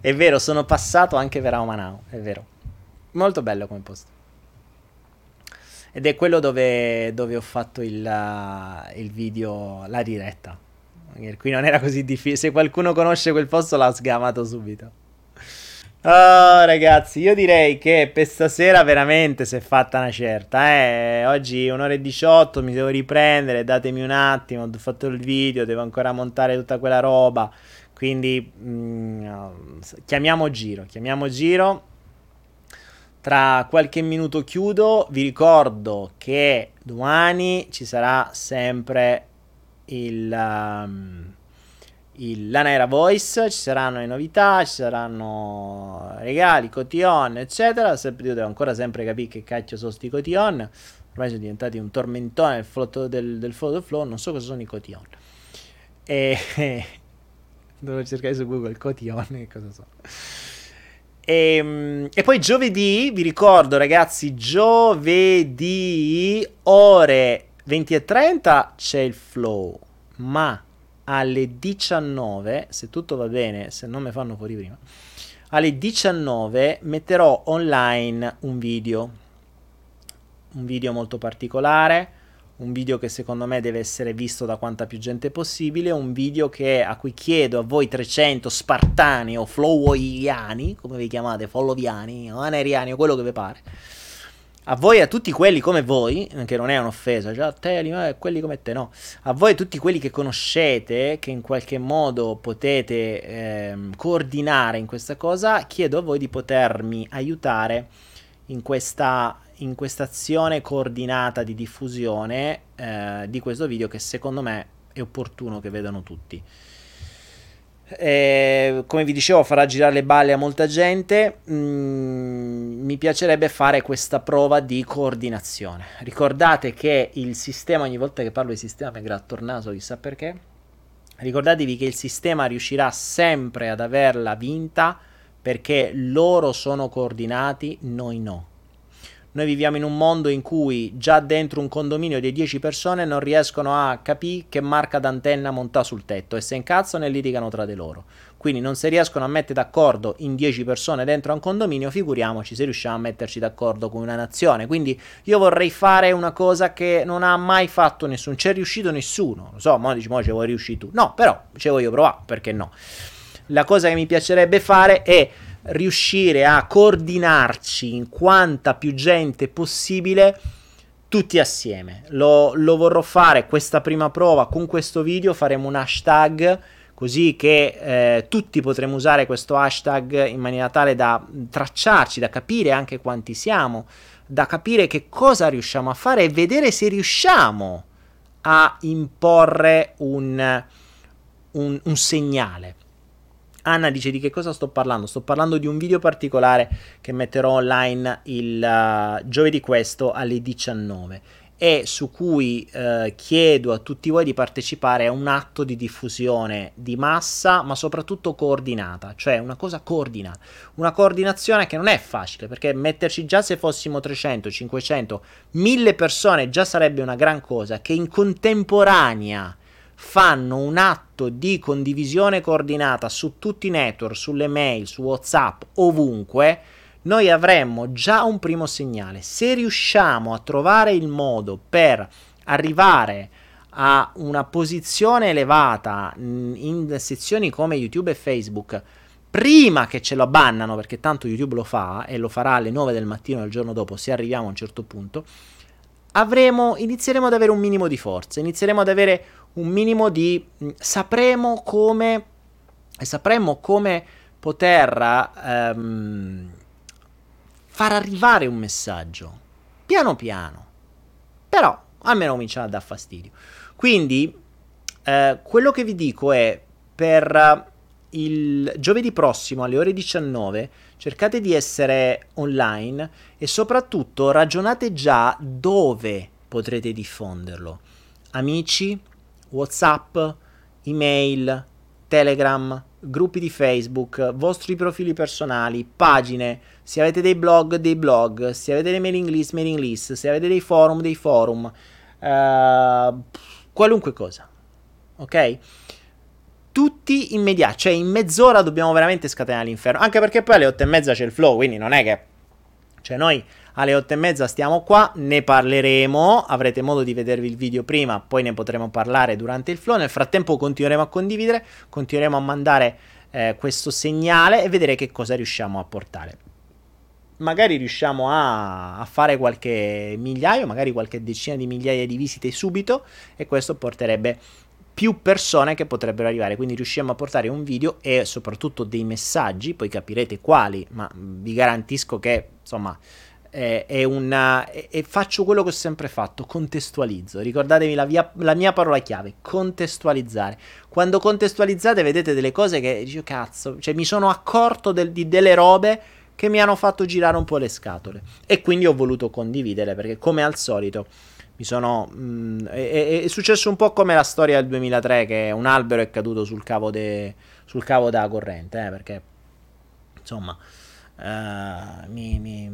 è vero, sono passato anche per Aumanao, è vero. Molto bello come posto. Ed è quello dove, dove ho fatto il, uh, il, video, la diretta. Qui non era così difficile. Se qualcuno conosce quel posto l'ha sgamato subito. Oh, ragazzi, io direi che per stasera veramente si è fatta una certa. Eh. Oggi un'ora e 18, mi devo riprendere. Datemi un attimo. Ho fatto il video, devo ancora montare tutta quella roba. Quindi mm, chiamiamo giro, chiamiamo giro. Tra qualche minuto chiudo, vi ricordo che domani ci sarà sempre il, um, il l'Anaera Voice, ci saranno le novità, ci saranno regali, cotillon, eccetera. Sempre, io devo ancora sempre capire che cacchio sono sti cotillon. Ormai sono diventati un tormentone del flow del, del flow flow, non so cosa sono i cotillon. E Devo cercare su Google cotillon che cosa so. E, ehm, e, poi giovedì, vi ricordo ragazzi, giovedì ore 20 e 30 c'è il flow, ma alle 19, se tutto va bene, se non mi fanno fuori prima, alle 19 metterò online un video, un video molto particolare un video che secondo me deve essere visto da quanta più gente possibile, un video che, a cui chiedo a voi 300 spartani o flowoiani, come vi chiamate, folloviani aneriani o quello che vi pare, a voi a tutti quelli come voi, che non è un'offesa, già a te, quelli come te, no, a voi e tutti quelli che conoscete, che in qualche modo potete ehm, coordinare in questa cosa, chiedo a voi di potermi aiutare in questa in azione coordinata di diffusione eh, di questo video che secondo me è opportuno che vedano tutti. E, come vi dicevo farà girare le balle a molta gente. Mm, mi piacerebbe fare questa prova di coordinazione. Ricordate che il sistema ogni volta che parlo di sistema mi gratto il naso chissà perché. Ricordatevi che il sistema riuscirà sempre ad averla vinta perché loro sono coordinati noi no noi viviamo in un mondo in cui già dentro un condominio di 10 persone non riescono a capire che marca d'antenna monta sul tetto e se incazzano e litigano tra di loro. Quindi non si riescono a mettere d'accordo in 10 persone dentro un condominio, figuriamoci se riusciamo a metterci d'accordo con una nazione. Quindi io vorrei fare una cosa che non ha mai fatto nessuno, c'è riuscito nessuno. Lo so, mo dici, mo ci vuoi riuscire tu. No, però ci voglio provare, perché no? La cosa che mi piacerebbe fare è riuscire a coordinarci in quanta più gente possibile tutti assieme. Lo, lo, vorrò fare questa prima prova con questo video, faremo un hashtag così che eh, tutti potremo usare questo hashtag in maniera tale da tracciarci, da capire anche quanti siamo, da capire che cosa riusciamo a fare e vedere se riusciamo a imporre un, un, un segnale. Anna dice di che cosa sto parlando? Sto parlando di un video particolare che metterò online il uh, giovedì questo alle 19 e su cui uh, chiedo a tutti voi di partecipare a un atto di diffusione di massa, ma soprattutto coordinata, cioè una cosa coordinata, una coordinazione che non è facile, perché metterci già se fossimo 300, 500, 1000 persone già sarebbe una gran cosa, che in contemporanea fanno un atto di condivisione coordinata su tutti i network, sulle mail, su WhatsApp, ovunque, noi avremmo già un primo segnale. Se riusciamo a trovare il modo per arrivare a una posizione elevata in sezioni come YouTube e Facebook, prima che ce lo bannano, perché tanto YouTube lo fa e lo farà alle 9 del mattino del giorno dopo, se arriviamo a un certo punto, avremo, inizieremo ad avere un minimo di forza, inizieremo ad avere un minimo di... Mm, sapremo come... sapremo come poter um, far arrivare un messaggio, piano piano, però almeno comincia a dar fastidio. Quindi, eh, quello che vi dico è, per il giovedì prossimo alle ore 19 cercate di essere online e soprattutto ragionate già dove potrete diffonderlo. Amici, WhatsApp, email, Telegram, gruppi di Facebook, vostri profili personali, pagine, se avete dei blog, dei blog, se avete dei mailing list, mailing list, se avete dei forum, dei forum, uh, qualunque cosa. Ok? Tutti immediati, cioè in mezz'ora dobbiamo veramente scatenare l'inferno. Anche perché poi alle otto e mezza c'è il flow, quindi non è che. Cioè, noi alle otto e mezza stiamo qua, ne parleremo, avrete modo di vedervi il video prima, poi ne potremo parlare durante il flow, nel frattempo continueremo a condividere, continueremo a mandare eh, questo segnale e vedere che cosa riusciamo a portare. Magari riusciamo a, a fare qualche migliaio, magari qualche decina di migliaia di visite subito e questo porterebbe più persone che potrebbero arrivare. Quindi riusciamo a portare un video e soprattutto dei messaggi, poi capirete quali, ma vi garantisco che insomma è, è una, è, e faccio quello che ho sempre fatto, contestualizzo. Ricordatevi la, via, la, mia parola chiave, contestualizzare. Quando contestualizzate vedete delle cose che dico cazzo, cioè mi sono accorto del, di delle robe che mi hanno fatto girare un po' le scatole e quindi ho voluto condividere perché come al solito mi sono mh, mm, è, è, successo un po' come la storia del 2003 che un albero è caduto sul cavo, de, sul cavo della corrente eh, perché insomma uh, mi, mi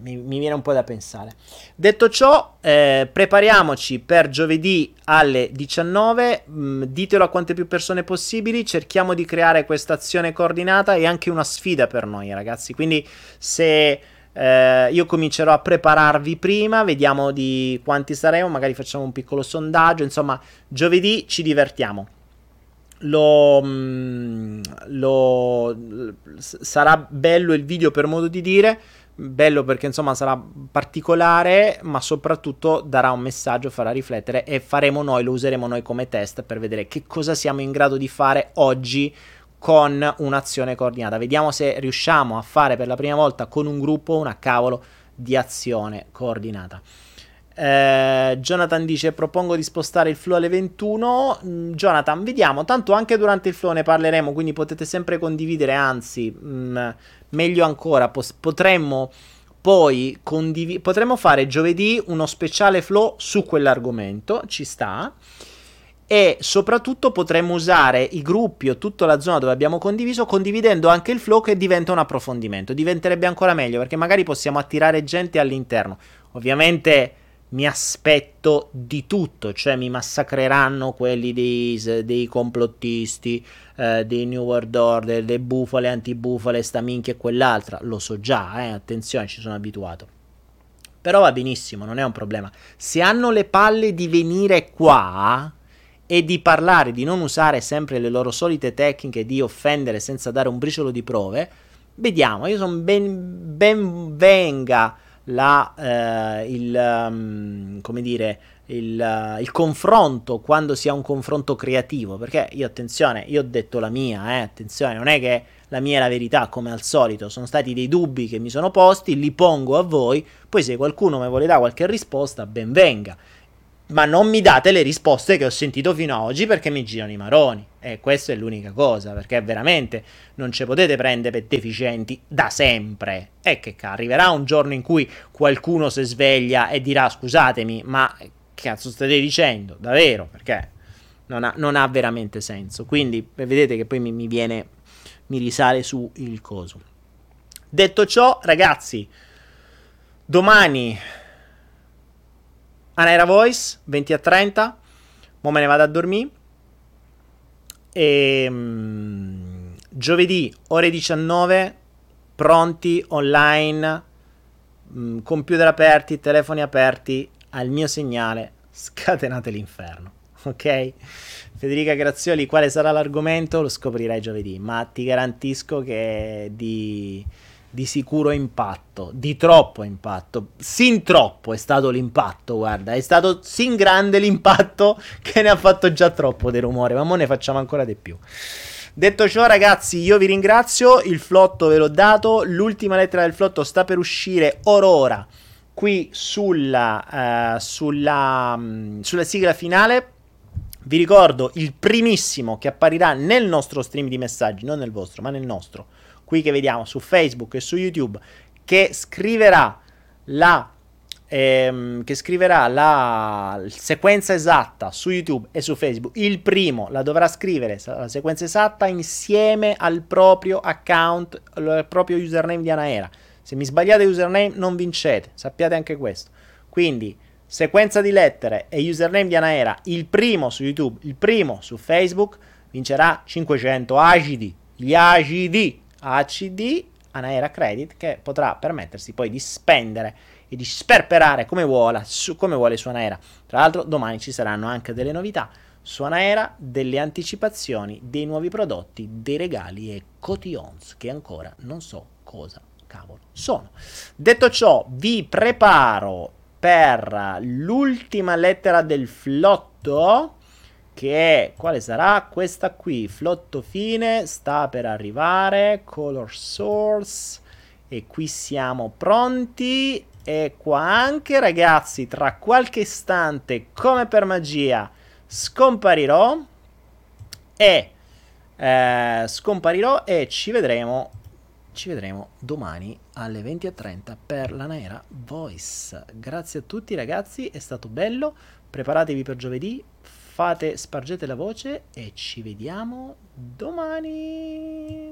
mi, mi, viene un po' da pensare. Detto ciò, eh, prepariamoci per giovedì alle 19. Mh, mm, ditelo a quante più persone possibili. Cerchiamo di creare questa azione coordinata e anche una sfida per noi, ragazzi. Quindi, se eh, io comincerò a prepararvi prima, vediamo di quanti saremo. Magari facciamo un piccolo sondaggio. Insomma, giovedì ci divertiamo. Lo, mm, lo, sarà bello il video per modo di dire bello perché insomma sarà particolare, ma soprattutto darà un messaggio, farà riflettere e faremo noi, lo useremo noi come test per vedere che cosa siamo in grado di fare oggi con un'azione coordinata. Vediamo se riusciamo a fare per la prima volta con un gruppo una cavolo di azione coordinata. Eh, Jonathan dice: Propongo di spostare il flow alle 21. Mm, Jonathan, vediamo. Tanto anche durante il flow ne parleremo. Quindi potete sempre condividere. Anzi, mh, mm, meglio ancora, pos- potremmo poi condividere. Potremmo fare giovedì uno speciale flow su quell'argomento. Ci sta. E soprattutto potremmo usare i gruppi o tutta la zona dove abbiamo condiviso, condividendo anche il flow che diventa un approfondimento. Diventerebbe ancora meglio perché magari possiamo attirare gente all'interno. Ovviamente mi aspetto di tutto, cioè mi massacreranno quelli dei, dei complottisti, eh, dei New World Order, le bufale, antibufale, sta minchia e quell'altra, lo so già, eh, attenzione, ci sono abituato. Però va benissimo, non è un problema. Se hanno le palle di venire qua e di parlare, di non usare sempre le loro solite tecniche di offendere senza dare un briciolo di prove, vediamo, io sono ben, ben venga la, eh, il, um, come dire, il, uh, il, confronto quando si ha un confronto creativo, perché io attenzione, io ho detto la mia, eh, attenzione, non è che la mia è la verità come al solito, sono stati dei dubbi che mi sono posti, li pongo a voi, poi se qualcuno mi vuole dare qualche risposta, ben venga. Ma non mi date le risposte che ho sentito fino ad oggi perché mi girano i maroni. E questa è l'unica cosa, perché veramente non ci potete prendere per deficienti da sempre. E che arriverà un giorno in cui qualcuno si sveglia e dirà scusatemi, ma che cazzo state dicendo? Davvero? Perché non ha, non ha veramente senso. Quindi vedete che poi mi, mi viene, mi risale su il coso. Detto ciò, ragazzi, domani Anaera Voice 20 a 30. Mo me ne vado a dormire. E um, giovedì ore 19 pronti online, um, computer aperti, telefoni aperti al mio segnale, scatenate l'inferno. Ok? Federica Grazioli, quale sarà l'argomento? Lo scoprirai giovedì, ma ti garantisco che di, di sicuro impatto, di troppo impatto. Sin troppo è stato l'impatto, guarda, è stato sin grande l'impatto che ne ha fatto già troppo del rumore, ma ora ne facciamo ancora di più. Detto ciò, ragazzi, io vi ringrazio. Il flotto ve l'ho dato. L'ultima lettera del flotto sta per uscire ora qui sulla, uh, sulla, um, sulla sigla finale. Vi ricordo il primissimo che apparirà nel nostro stream di messaggi, non nel vostro, ma nel nostro, qui che vediamo su Facebook e su YouTube, che scriverà la, ehm, che scriverà la sequenza esatta su YouTube e su Facebook. Il primo la dovrà scrivere la sequenza esatta insieme al proprio account, al proprio username di Anaera. Se mi sbagliate username non vincete, sappiate anche questo. Quindi, sequenza di lettere e username di Anaera, il primo su YouTube, il primo su Facebook, vincerà 500 acidi. Gli acidi, ACD, Anaera Credit, che potrà permettersi poi di spendere e di sperperare come vuole, su, come vuole su Anaera. Tra l'altro domani ci saranno anche delle novità su Anaera, delle anticipazioni, dei nuovi prodotti, dei regali e cotillons che ancora non so cosa cavolo sono. Detto ciò, vi preparo per l'ultima lettera del flotto che quale sarà? Questa qui flotto fine sta per arrivare color source. E qui siamo pronti. E qua anche ragazzi tra qualche istante come per magia scomparirò. E eh, scomparirò e ci vedremo ci vedremo domani alle 20.30 per la Naera Voice. Grazie a tutti ragazzi, è stato bello. Preparatevi per giovedì, fate, spargete la voce e ci vediamo domani.